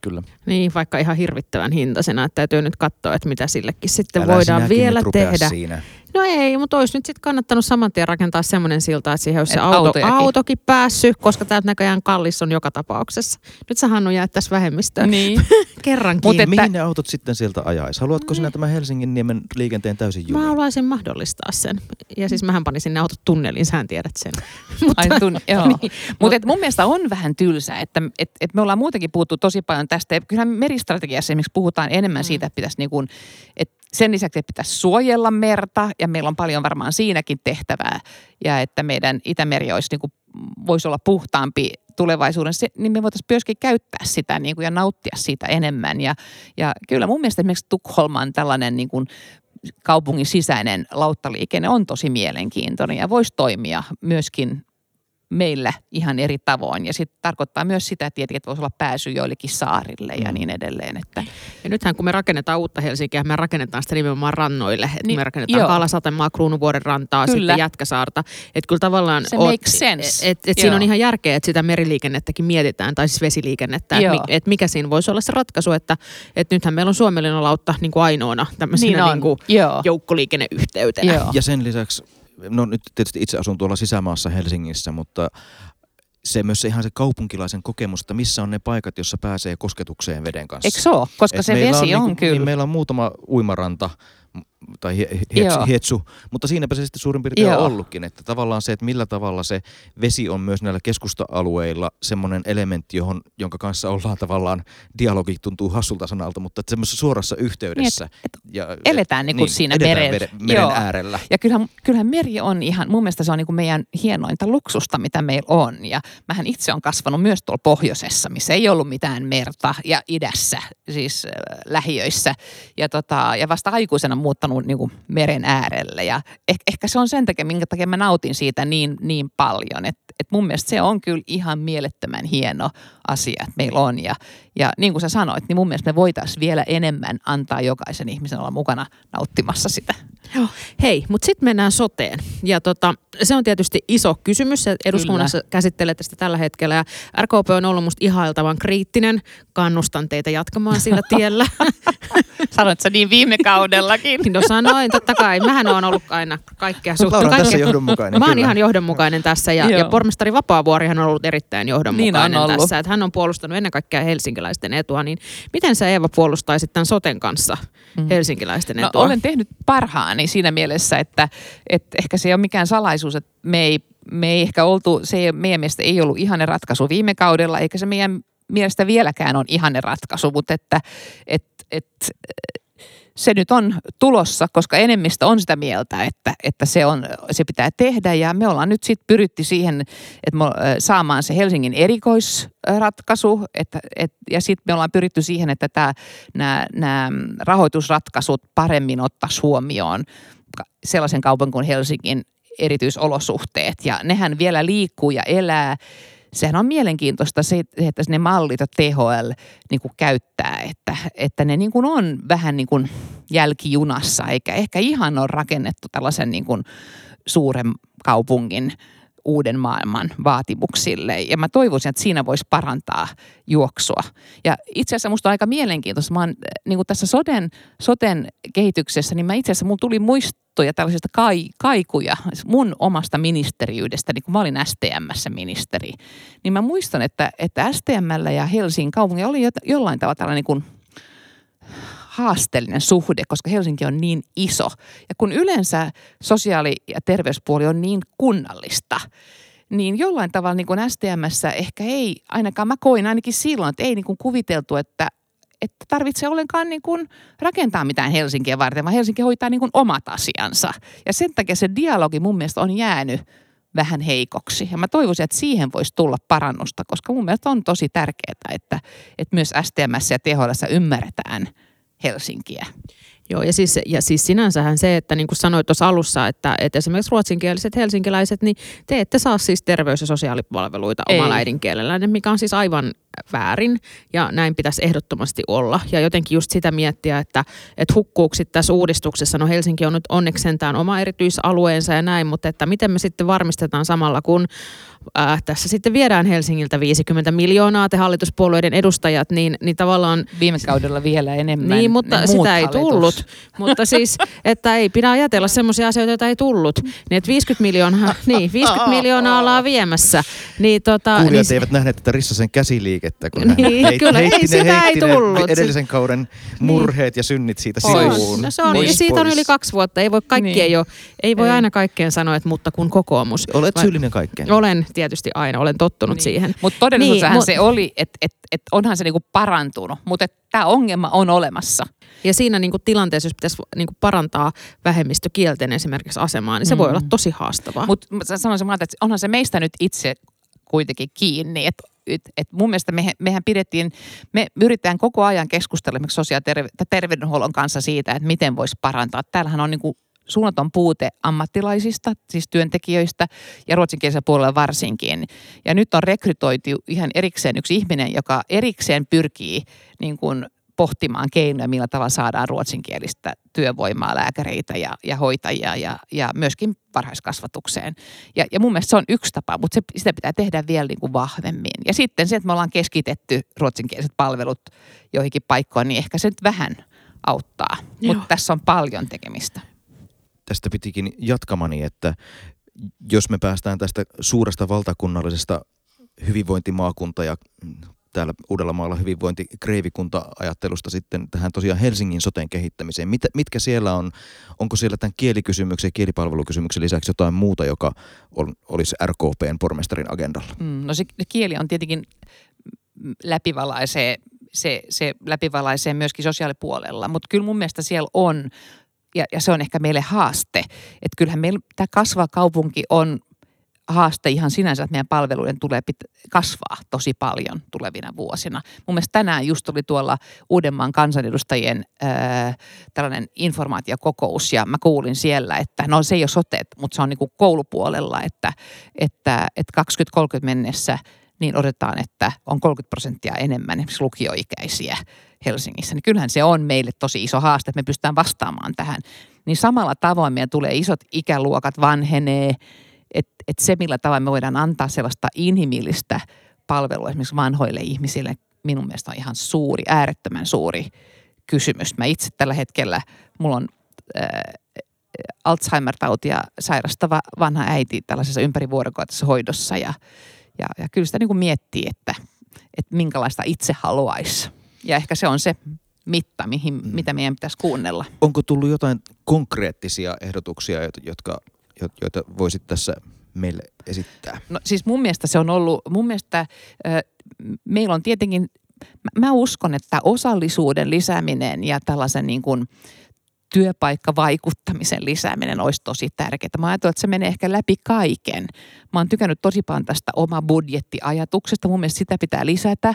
Kyllä. Niin, vaikka ihan hirvittävän hintaisena, että täytyy nyt katsoa, että mitä sillekin sitten Älä voidaan vielä tehdä. Siinä. No ei, mutta olisi nyt sitten kannattanut saman tien rakentaa semmoinen silta, että siihen olisi se Et auto, autojakin. autokin päässyt, koska täältä näköjään kallis on joka tapauksessa. Nyt sä Hannu jäät tässä vähemmistöön. Niin. Kerrankin. Mut et- Mihin ne autot sitten sieltä ajaisi? Haluatko sinä tämän Helsingin niemen liikenteen täysin Mä jumiin? haluaisin mahdollistaa sen. Ja siis mähän panisin ne autot tunneliin, sähän tiedät sen. Ai, tun, joo. Niin, niin, Mutta mun mielestä on vähän tylsää, että et, et me ollaan muutenkin puhuttu tosi paljon tästä. Ja kyllähän meristrategiassa esimerkiksi puhutaan enemmän mm. siitä, että pitäisi niin kuin, että sen lisäksi, että pitäisi suojella merta ja meillä on paljon varmaan siinäkin tehtävää. Ja että meidän Itämeri olisi niin kuin, voisi olla puhtaampi tulevaisuudessa, niin me voitaisiin myöskin käyttää sitä niin kuin, ja nauttia siitä enemmän. Ja, ja kyllä mun mielestä esimerkiksi Tukholman tällainen niin kuin, kaupungin sisäinen lauttaliikenne on tosi mielenkiintoinen ja voisi toimia myöskin meillä ihan eri tavoin. Ja sitten tarkoittaa myös sitä tietenkin, että voisi olla pääsy joillekin saarille ja Mm. niin edelleen. Että, Ja nythän kun me rakennetaan uutta Helsinkiä, me rakennetaan sitä nimenomaan rannoille. Että Niin, me rakennetaan joo. Kaalasatemaa, Kruunuvuoren rantaa, Kyllä. sitten Jätkäsaarta. Että kyllä tavallaan... Se oot- makes sense. Et, et siinä Joo. on ihan järkeä, että sitä meriliikennettäkin mietitään, tai siis vesiliikennettä. Että mi, et mikä siinä voisi olla se ratkaisu, että et nythän meillä on Suomellinen lautta niin kuin ainoana tämmöisenä Niin on, niin kuin joukkoliikenneyhteytenä. Joo. Ja sen lisäksi, no nyt tietysti itse asun tuolla sisämaassa Helsingissä, mutta se myös se ihan se kaupunkilaisen kokemus, että missä on ne paikat, jossa pääsee kosketukseen veden kanssa. Eikö se ole? Koska Et se vesi on, niinku- kyllä. Niin meillä on muutama uimaranta tai hietsu, Joo. hietsu, mutta siinäpä se sitten suurin piirtein Joo. on ollutkin, että tavallaan se, että millä tavalla se vesi on myös näillä keskusta-alueilla semmoinen elementti, johon, jonka kanssa ollaan tavallaan, dialogi tuntuu hassulta sanalta, mutta että semmoisessa suorassa yhteydessä. Niin, et- ja, eletään niinku siinä edetään meren- veden, meren Joo. äärellä. Ja kyllähän, kyllähän meri on ihan, mun mielestä se on niin kuin meidän hienointa luksusta, mitä meillä on. Ja mähän itse on kasvanut myös tuolla pohjoisessa, missä ei ollut mitään merta ja idässä, siis äh, lähiöissä. Ja, tota, ja vasta aikuisena muuttanut niin kuin meren äärelle. Ja eh, ehkä se on sen takia, minkä takia mä nautin siitä niin, niin paljon. Että et mun mielestä se on kyllä ihan mielettömän hieno asia, että meillä on. Ja, ja niin kuin sä sanoit, niin mun mielestä me voitaisiin vielä enemmän antaa jokaisen ihmisen olla mukana nauttimassa sitä. Joo. Hei, mutta sitten mennään soteen. Ja tota, se on tietysti iso kysymys. että Eduskunnassa käsittelee tästä tällä hetkellä. Ja RKP on ollut musta ihailtavan kriittinen. Kannustan teitä jatkamaan sillä tiellä. Sanoit sä niin viime kaudellakin. no sanoin, totta kai. Mähän on ollut aina kaikkea Laura on suhteen. tässä johdonmukainen. Mä oon kyllä. ihan johdonmukainen tässä ja, Joo. ja pormestari Vapaavuorihan on ollut erittäin johdonmukainen Niin on ollut. tässä. Että hän on puolustanut ennen kaikkea helsinkiläisten etua. Niin miten sä Eeva puolustaisit tämän soten kanssa Mm. helsinkiläisten No, etua? olen tehnyt parhaani siinä mielessä, että, että ehkä se ei ole mikään salaisuus, että me ei, me ei ehkä oltu, se ei, meidän mielestä ei ollut ihanne ratkaisu viime kaudella, eikä se meidän mielestä vieläkään on ihanne ratkaisu, mutta että et, et, se nyt on tulossa, koska enemmistö on sitä mieltä, että, että se, on, se pitää tehdä ja me ollaan nyt sitten pyritty siihen, että me, saamaan se Helsingin erikoisratkaisu että, et, ja sitten me ollaan pyritty siihen, että nämä, rahoitusratkaisut paremmin ottaisi huomioon sellaisen kaupan kuin Helsingin erityisolosuhteet ja nehän vielä liikkuu ja elää. Sehän on mielenkiintoista se, että ne mallit, THL niin kuin käyttää, että, että ne niin kuin on vähän niin kuin jälkijunassa, eikä ehkä ihan ole rakennettu tällaisen niin kuin suuren kaupungin uuden maailman vaatimuksille. Ja mä toivoisin, että siinä voisi parantaa juoksua. Ja itse asiassa musta on aika mielenkiintoista. Mä oon, niin kuin tässä soten, soten kehityksessä, niin mä itse asiassa mulla tuli muistoja tällaisista kai, kaikuja mun omasta ministeriydestä, niin kun mä olin STMssä ministeri. Niin mä muistan, että, että STMllä ja Helsingin kaupunki oli jo, jollain tavalla tällainen niin kuin haasteellinen suhde, koska Helsinki on niin iso. Ja kun yleensä sosiaali- ja terveyspuoli on niin kunnallista, niin jollain tavalla niin kuin STMssä ehkä ei, ainakaan mä koin ainakin silloin, että ei niin kuin kuviteltu, että että tarvitsee ollenkaan niin kuin rakentaa mitään Helsinkiä varten, vaan Helsinki hoitaa niin kuin omat asiansa. Ja sen takia se dialogi mun mielestä on jäänyt vähän heikoksi. Ja mä toivoisin, että siihen voisi tulla parannusta, koska mun mielestä on tosi tärkeää, että, että myös STMssä ja THL ymmärretään Helsinkiä. Joo, ja siis, ja siis sinänsähän se, että niin kuin sanoit tuossa alussa, että, että esimerkiksi ruotsinkieliset helsinkiläiset, niin te ette saa siis terveys- ja sosiaalipalveluita Ei. omalla äidinkielellään, mikä on siis aivan väärin ja näin pitäisi ehdottomasti olla. Ja jotenkin just sitä miettiä, että, että hukkuuko sit tässä uudistuksessa, no Helsinki on nyt onneksi sentään oma erityisalueensa ja näin, mutta että miten me sitten varmistetaan samalla, kun äh, tässä sitten viedään Helsingiltä 50 miljoonaa te hallituspuolueiden edustajat, niin, niin tavallaan Viime kaudella vielä enemmän. niin, mutta sitä ei hallitus- tullut. tullut. Mutta siis, että ei pidä ajatella semmoisia asioita, joita ei tullut. Niin, että 50 miljoonaa, niin, 50 miljoonaa ollaan viemässä. Niin, tota, Kuulijat niin, eivät nähneet tätä Rissasen käsiliikettä, kun hän Niin, heit, kyllä, ei heitti, ne, sitä ei heitti ne tullut. edellisen kauden murheet ja synnit siitä Pois. sivuun. No se on, Pois, siitä on yli kaksi vuotta. Ei voi kaikki Niin. ei, ole, ei voi Ei. aina kaikkeen sanoa, että mutta kun kokoomus. Olet syyllinen kaikkeen. Olen tietysti aina, olen tottunut Niin. siihen. Mutta todellisuudessahan Niin, niin, se oli, että et, et onhan se niinku parantunut, mutta tämä ongelma on olemassa. Ja siinä niin kuin tilanteessa, jos pitäisi niin kuin parantaa vähemmistökielten esimerkiksi asemaa, niin se voi Mm. olla tosi haastavaa. Mutta sanoisin, että onhan se meistä nyt itse kuitenkin kiinni. Että et, et mun mielestä mehän, mehän pidettiin, me yritetään koko ajan keskustella esimerkiksi sosiaali- ja terveydenhuollon kanssa siitä, että miten voisi parantaa. Täällähän on niin kuin suunnaton puute ammattilaisista, siis työntekijöistä ja ruotsinkielisellä puolella varsinkin. Ja nyt on rekrytoitu ihan erikseen yksi ihminen, joka erikseen pyrkii niin kuin pohtimaan keinoja, millä tavalla saadaan ruotsinkielistä työvoimaa, lääkäreitä ja, ja hoitajia ja, ja myöskin varhaiskasvatukseen. Ja, ja mun mielestä se on yksi tapa, mutta se, sitä pitää tehdä vielä niin kuin vahvemmin. Ja sitten se, että me ollaan keskitetty ruotsinkieliset palvelut joihinkin paikkoihin, niin ehkä se nyt vähän auttaa. Mutta tässä on paljon tekemistä. Tästä pitikin jatkamani, että jos me päästään tästä suuresta valtakunnallisesta hyvinvointimaakunta ja täällä Uudellamaalla hyvinvointikreivikunta-ajattelusta sitten tähän tosiaan Helsingin soten kehittämiseen. Mitä, mitkä siellä on, onko siellä tämän kielikysymyksen ja kielipalvelukysymyksen lisäksi jotain muuta, joka on, olisi RKPn pormestarin agendalla? Mm, no se kieli on tietenkin mm, läpivalaisee, se, se läpivalaisee myöskin sosiaalipuolella, mutta kyllä mun mielestä siellä on, ja, ja se on ehkä meille haaste, että kyllähän meillä tämä kasvava kaupunki on haaste ihan sinänsä, että meidän palveluiden tulee pit- kasvaa tosi paljon tulevina vuosina. Mun mielestä tänään just oli tuolla Uudenmaan kansanedustajien ää, tällainen informaatiokokous ja mä kuulin siellä, että no se ei ole sote, mutta se on niin koulupuolella, että, että, että 2030 mennessä niin odotetaan, että on 30 prosenttia enemmän esimerkiksi lukioikäisiä Helsingissä. Niin kyllähän se on meille tosi iso haaste, että me pystytään vastaamaan tähän. Niin samalla tavoin meidän tulee isot ikäluokat vanhenee, että et se millä tavalla me voidaan antaa sellaista inhimillistä palvelua esimerkiksi vanhoille ihmisille, minun mielestä on ihan suuri, äärettömän suuri kysymys. Mä itse tällä hetkellä, mulla on äh, Alzheimer-tautia sairastava vanha äiti tällaisessa ympärivuorokautisessa hoidossa ja, ja, ja kyllä sitä niin kuin miettii, että, että minkälaista itse haluaisi. Ja ehkä se on se mitta, mihin, Mm. mitä meidän pitäisi kuunnella. Onko tullut jotain konkreettisia ehdotuksia, jotka, joita voisit tässä meille esittää? No siis mun mielestä se on ollut, mun mielestä äh, meillä on tietenkin, mä, mä uskon, että osallisuuden lisääminen ja tällaisen niin kuin työpaikkavaikuttamisen lisääminen olisi tosi tärkeää. Mä ajattelen, että se menee ehkä läpi kaiken. Mä oon tykännyt tosi paljon tästä oma budjettiajatuksesta. Mun mielestä sitä pitää lisätä.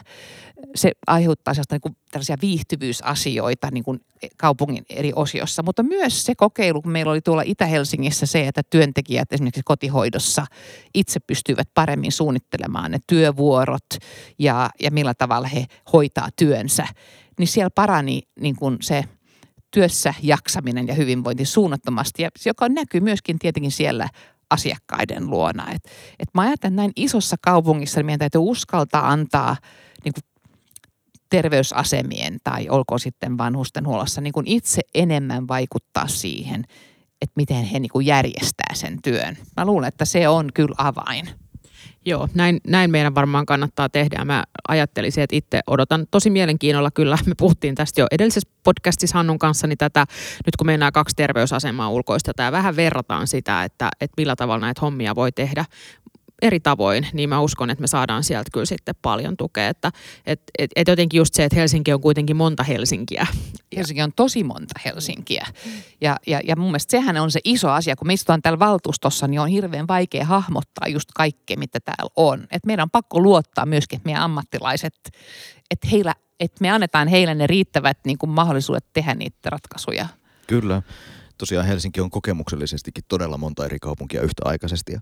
Se aiheuttaa sellaista niin kuin tällaisia viihtyvyysasioita niin kuin kaupungin eri osiossa. Mutta myös se kokeilu, kun meillä oli tuolla Itä-Helsingissä se, että työntekijät esimerkiksi kotihoidossa itse pystyvät paremmin suunnittelemaan ne työvuorot ja, ja millä tavalla he hoitaa työnsä. Niin siellä parani niin kuin se työssä jaksaminen ja hyvinvointi suunnattomasti, ja joka näkyy myöskin tietenkin siellä asiakkaiden luona. Et, et mä ajattelen, näin isossa kaupungissa niin meidän täytyy uskaltaa antaa niin kuin terveysasemien tai olkoon sitten vanhustenhuollossa niin kuin itse enemmän vaikuttaa siihen, että miten he niin kuin järjestää sen työn. Mä luulen, että se on kyllä avain. Joo, näin, näin meidän varmaan kannattaa tehdä. Mä ajattelisin, että itse odotan tosi mielenkiinnolla kyllä. Me puhuttiin tästä jo edellisessä podcastissa Hannun kanssa, niin tätä, nyt kun nämä kaksi terveysasemaa ulkoistetaan ja vähän verrataan sitä, että, että millä tavalla näitä hommia voi tehdä eri tavoin, niin mä uskon, että me saadaan sieltä kyllä sitten paljon tukea. Että et, et, et jotenkin just se, että Helsinki on kuitenkin monta Helsinkiä. Helsinki on tosi monta Helsinkiä. Ja, ja, ja mun mielestä sehän on se iso asia, kun me istutaan täällä valtuustossa, niin on hirveän vaikea hahmottaa just kaikkea, mitä täällä on. Et meidän on pakko luottaa myöskin, että meidän ammattilaiset, että, heillä, että me annetaan heille ne riittävät niin kuin mahdollisuudet tehdä niitä ratkaisuja. Kyllä. Tosiaan Helsinki on kokemuksellisestikin todella monta eri kaupunkia yhtäaikaisesti. Ja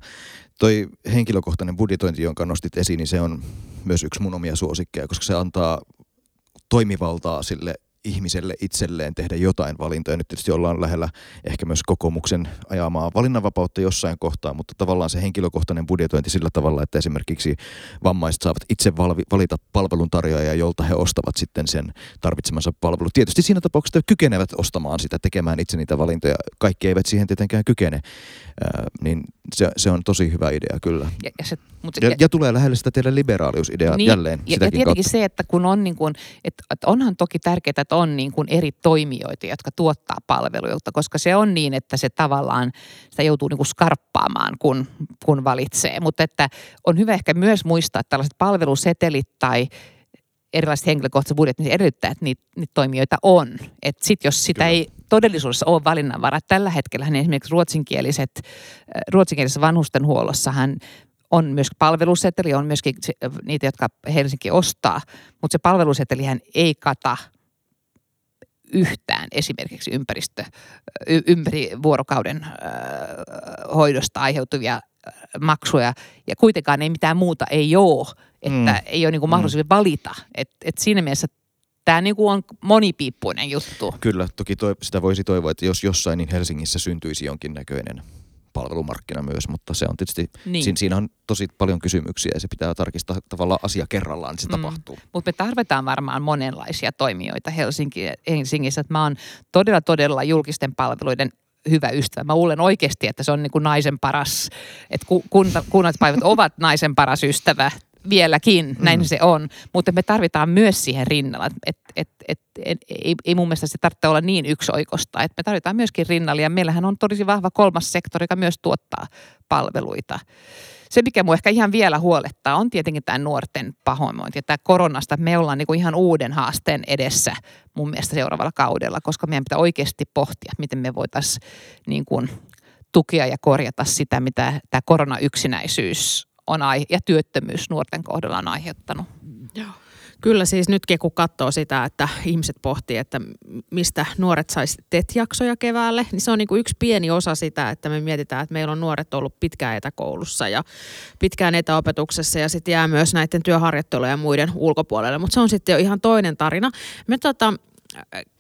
toi henkilökohtainen budjetointi, jonka nostit esiin, niin se on myös yksi mun omia suosikkeja, koska se antaa toimivaltaa sille ihmiselle itselleen tehdä jotain valintoja. Nyt tietysti ollaan lähellä ehkä myös kokoomuksen ajamaa valinnanvapautta jossain kohtaa, mutta tavallaan se henkilökohtainen budjetointi sillä tavalla, että esimerkiksi vammaiset saavat itse valita palveluntarjoajia, jolta he ostavat sitten sen tarvitsemansa palvelu. Tietysti siinä tapauksessa kykenevät ostamaan sitä, tekemään itse niitä valintoja. Kaikki eivät siihen tietenkään kykene, Ää, niin se, se on tosi hyvä idea kyllä. Ja, ja, se, mutta, ja, ja, ja tulee lähelle sitä teidän liberaaliusideaa niin, jälleen. Ja, ja tietenkin kautta. se, että kun on niin kuin, että, että onhan toki tärkeää, että on niin kuin eri toimijoita, jotka tuottaa palveluita, koska se on niin, että se tavallaan sitä joutuu niin kuin skarppaamaan, kun, kun valitsee. Mutta että on hyvä ehkä myös muistaa, että tällaiset palvelusetelit tai erilaiset henkilökohtaiset budjetit, niin edellyttää, että niitä, niitä toimijoita on. Että sitten jos sitä Kyllä. ei todellisuudessa ole valinnanvaraa. Tällä hetkellä esimerkiksi ruotsinkieliset, äh, ruotsinkielisessä vanhustenhuollossahan on myös palveluseteli, on myöskin niitä, jotka Helsinki ostaa, mutta se palvelusetelihän ei kata yhtään esimerkiksi ympäristö, ympäri vuorokauden äh, hoidosta aiheutuvia maksuja ja kuitenkaan ei mitään muuta ei ole, että mm. ei ole niin kuin mahdollisuus mm. valita. Et, et siinä mielessä tämä niin on monipiippuinen juttu. Kyllä, toki toi, sitä voisi toivoa, että jos jossain, niin Helsingissä syntyisi jonkinnäköinen palvelumarkkina myös, mutta se on tietysti, niin. siinä, siinä on tosi paljon kysymyksiä ja se pitää tarkistaa tavallaan asia kerrallaan, niin se mm. tapahtuu. Mutta me tarvitaan varmaan monenlaisia toimijoita Helsinki, Helsingissä. Että mä oon todella, todella julkisten palveluiden hyvä ystävä. Mä luulen oikeasti, että se on niin kuin naisen paras, että kunnallispäivät ovat naisen paras ystävä vieläkin, näin mm. se on. Mutta me tarvitaan myös siihen rinnalla. Et, et, et, et, ei, ei mun mielestä se tarvitse olla niin yksioikosta. Et me tarvitaan myöskin rinnalla ja meillähän on tosi vahva kolmas sektori, joka myös tuottaa palveluita. Se, mikä mua ehkä ihan vielä huolettaa, on tietenkin tämä nuorten pahoinvointi. Ja tämä koronasta, me ollaan niinku ihan uuden haasteen edessä mun mielestä seuraavalla kaudella, koska meidän pitää oikeasti pohtia, miten me voitaisiin niin kuin tukea ja korjata sitä, mitä tämä koronayksinäisyys on ai- ja työttömyys nuorten kohdalla on aiheuttanut. Joo. Kyllä siis nytkin kun katsoo sitä, että ihmiset pohtii, että mistä nuoret saisi TET-jaksoja keväälle, niin se on niin kuin yksi pieni osa sitä, että me mietitään, että meillä on nuoret ollut pitkään etäkoulussa ja pitkään etäopetuksessa ja sitten jää myös näiden työharjoittelujen ja muiden ulkopuolelle, mutta se on sitten jo ihan toinen tarina. Me tota,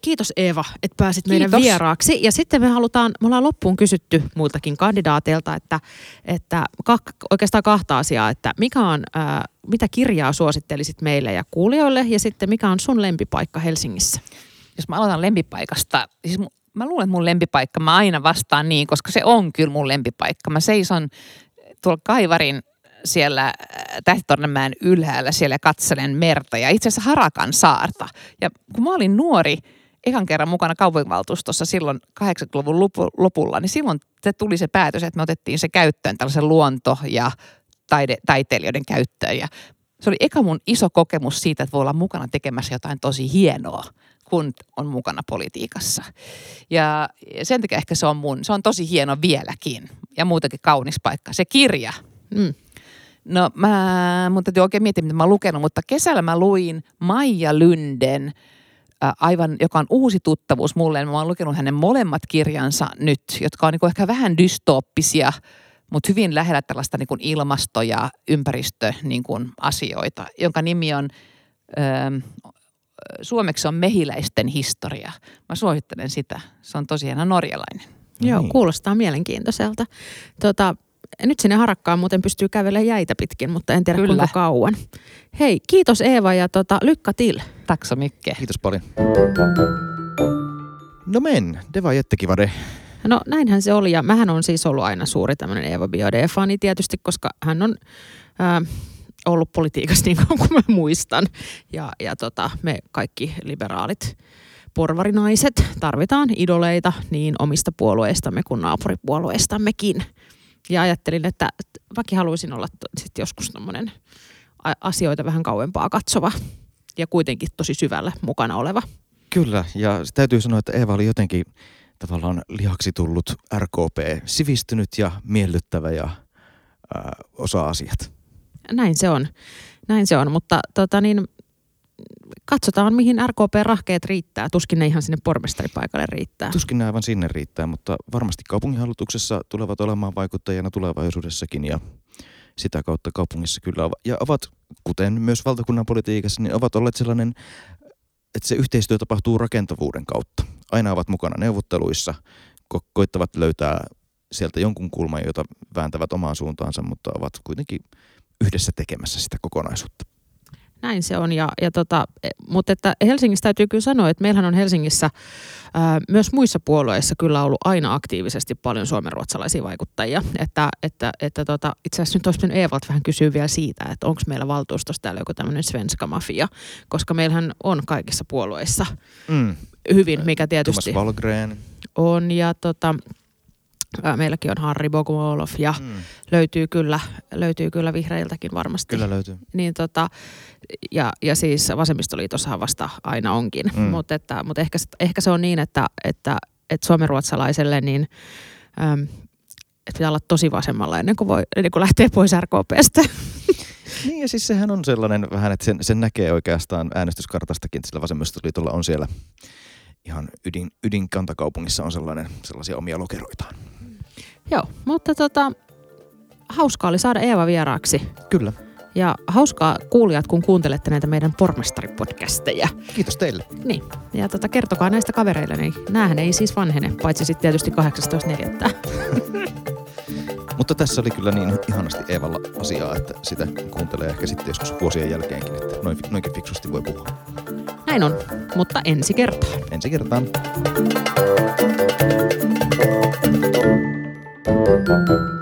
Kiitos Eeva, että pääsit Kiitos. meidän vieraaksi. Ja sitten me halutaan, me ollaan loppuun kysytty muiltakin kandidaateilta, että, että oikeastaan kahta asiaa, että mikä on, ää, mitä kirjaa suosittelisit meille ja kuulijoille ja sitten mikä on sun lempipaikka Helsingissä? Jos mä aloitan lempipaikasta, siis mä luulen, että mun lempipaikka, mä aina vastaan niin, koska se on kyllä mun lempipaikka. Mä seison tuolla Kaivarin siellä äh, Tähtitornemäen ylhäällä siellä katselen merta ja itse asiassa Harakan saarta. Ja kun mä olin nuori, ekan kerran mukana kaupunginvaltuustossa silloin 80-luvun lopulla, niin silloin se tuli se päätös, että me otettiin se käyttöön tällaisen luonto- ja taide, taiteilijoiden käyttöön. Ja se oli eka mun iso kokemus siitä, että voi olla mukana tekemässä jotain tosi hienoa kun on mukana politiikassa. Ja sen takia ehkä se on mun, se on tosi hieno vieläkin ja muutenkin kaunis paikka. Se kirja, mm. No mä, mun täytyy oikein miettiä, mitä mä oon lukenut, mutta kesällä mä luin Maija Lynden, äh, aivan, joka on uusi tuttavuus mulle. Mä oon lukenut hänen molemmat kirjansa nyt, jotka on niin ehkä vähän dystooppisia, mutta hyvin lähellä tällaista niin kuin ilmasto- ja ympäristö niin kuin asioita, jonka nimi on, ähm, suomeksi on mehiläisten historia. Mä suosittelen sitä. Se on tosiaan norjalainen. Joo, niin. kuulostaa mielenkiintoiselta. Tota, nyt sinne harakkaan muuten pystyy kävelemään jäitä pitkin, mutta en tiedä Kyllä. kuinka kauan. Hei, kiitos Eeva ja tota, lykka til. Tack så mycket. Kiitos paljon. No men, det var jättekivade. No näinhän se oli ja mähän on siis ollut aina suuri tämmöinen Eeva Biode-fani tietysti, koska hän on ää, ollut politiikassa niin kuin mä muistan. Ja, ja tota, me kaikki liberaalit porvarinaiset tarvitaan idoleita niin omista puolueistamme kuin naapuripuolueistammekin. Ja ajattelin, että vaikka haluaisin olla sit joskus tämmöinen asioita vähän kauempaa katsova ja kuitenkin tosi syvällä mukana oleva. Kyllä, ja täytyy sanoa, että Eeva oli jotenkin tavallaan lihaksi tullut RKP, sivistynyt ja miellyttävä ja ää, osaa asiat. Näin se on, näin se on, mutta tota niin, katsotaan, mihin RKP-rahkeet riittää. Tuskin ne ihan sinne pormestaripaikalle riittää. Tuskin ne aivan sinne riittää, mutta varmasti kaupunginhallituksessa tulevat olemaan vaikuttajana tulevaisuudessakin ja sitä kautta kaupungissa kyllä ja ovat, kuten myös valtakunnan politiikassa, niin ovat olleet sellainen että se yhteistyö tapahtuu rakentavuuden kautta. Aina ovat mukana neuvotteluissa, ko- koittavat löytää sieltä jonkun kulman, jota vääntävät omaan suuntaansa, mutta ovat kuitenkin yhdessä tekemässä sitä kokonaisuutta. Näin se on, ja, ja tota, e, mutta että Helsingissä täytyy kyllä sanoa, että meillähän on Helsingissä ää, myös muissa puolueissa kyllä ollut aina aktiivisesti paljon suomenruotsalaisia vaikuttajia. Että, että, että tota, itse asiassa nyt olisi pitänyt Eevalta vähän kysyä vielä siitä, että onko meillä valtuustossa täällä joku tämmöinen svenska mafia, koska meillähän on kaikissa puolueissa Mm. hyvin, mikä tietysti Thomas Wallgren. on, ja tota, meilläkin on Harri Bogomolov, ja Mm. löytyy kyllä, löytyy kyllä vihreiltäkin varmasti. Kyllä löytyy. Niin tota, ja, ja siis vasemmistoliitossahan vasta aina onkin, Mm. mutta, että, mutta ehkä, ehkä se on niin, että, että, että suomenruotsalaiselle niin, äm, että pitää olla tosi vasemmalla ennen kuin, voi, ennen kuin lähtee pois RKPstä. Niin ja siis sehän on sellainen vähän, että sen, sen näkee oikeastaan äänestyskartastakin, että sillä vasemmistoliitolla on siellä ihan ydin, ydinkantakaupungissa on sellainen, sellaisia omia lokeroitaan. Joo, mutta tota, hauskaa oli saada Eeva vieraaksi. Kyllä. Ja hauskaa kuulijat, kun kuuntelette näitä meidän pormestaripodcasteja. Kiitos teille. Niin, ja tota, kertokaa näistä kavereille, niin näähän ei siis vanhene, paitsi sitten tietysti 18.4. Mutta tässä oli kyllä niin ihanasti Eevalla asiaa, että sitä kuuntelee ehkä sitten joskus vuosien jälkeenkin, että noin, noinkin fiksusti voi puhua. Näin on, mutta ensi kertaan. Ensi kertaan. Thank you.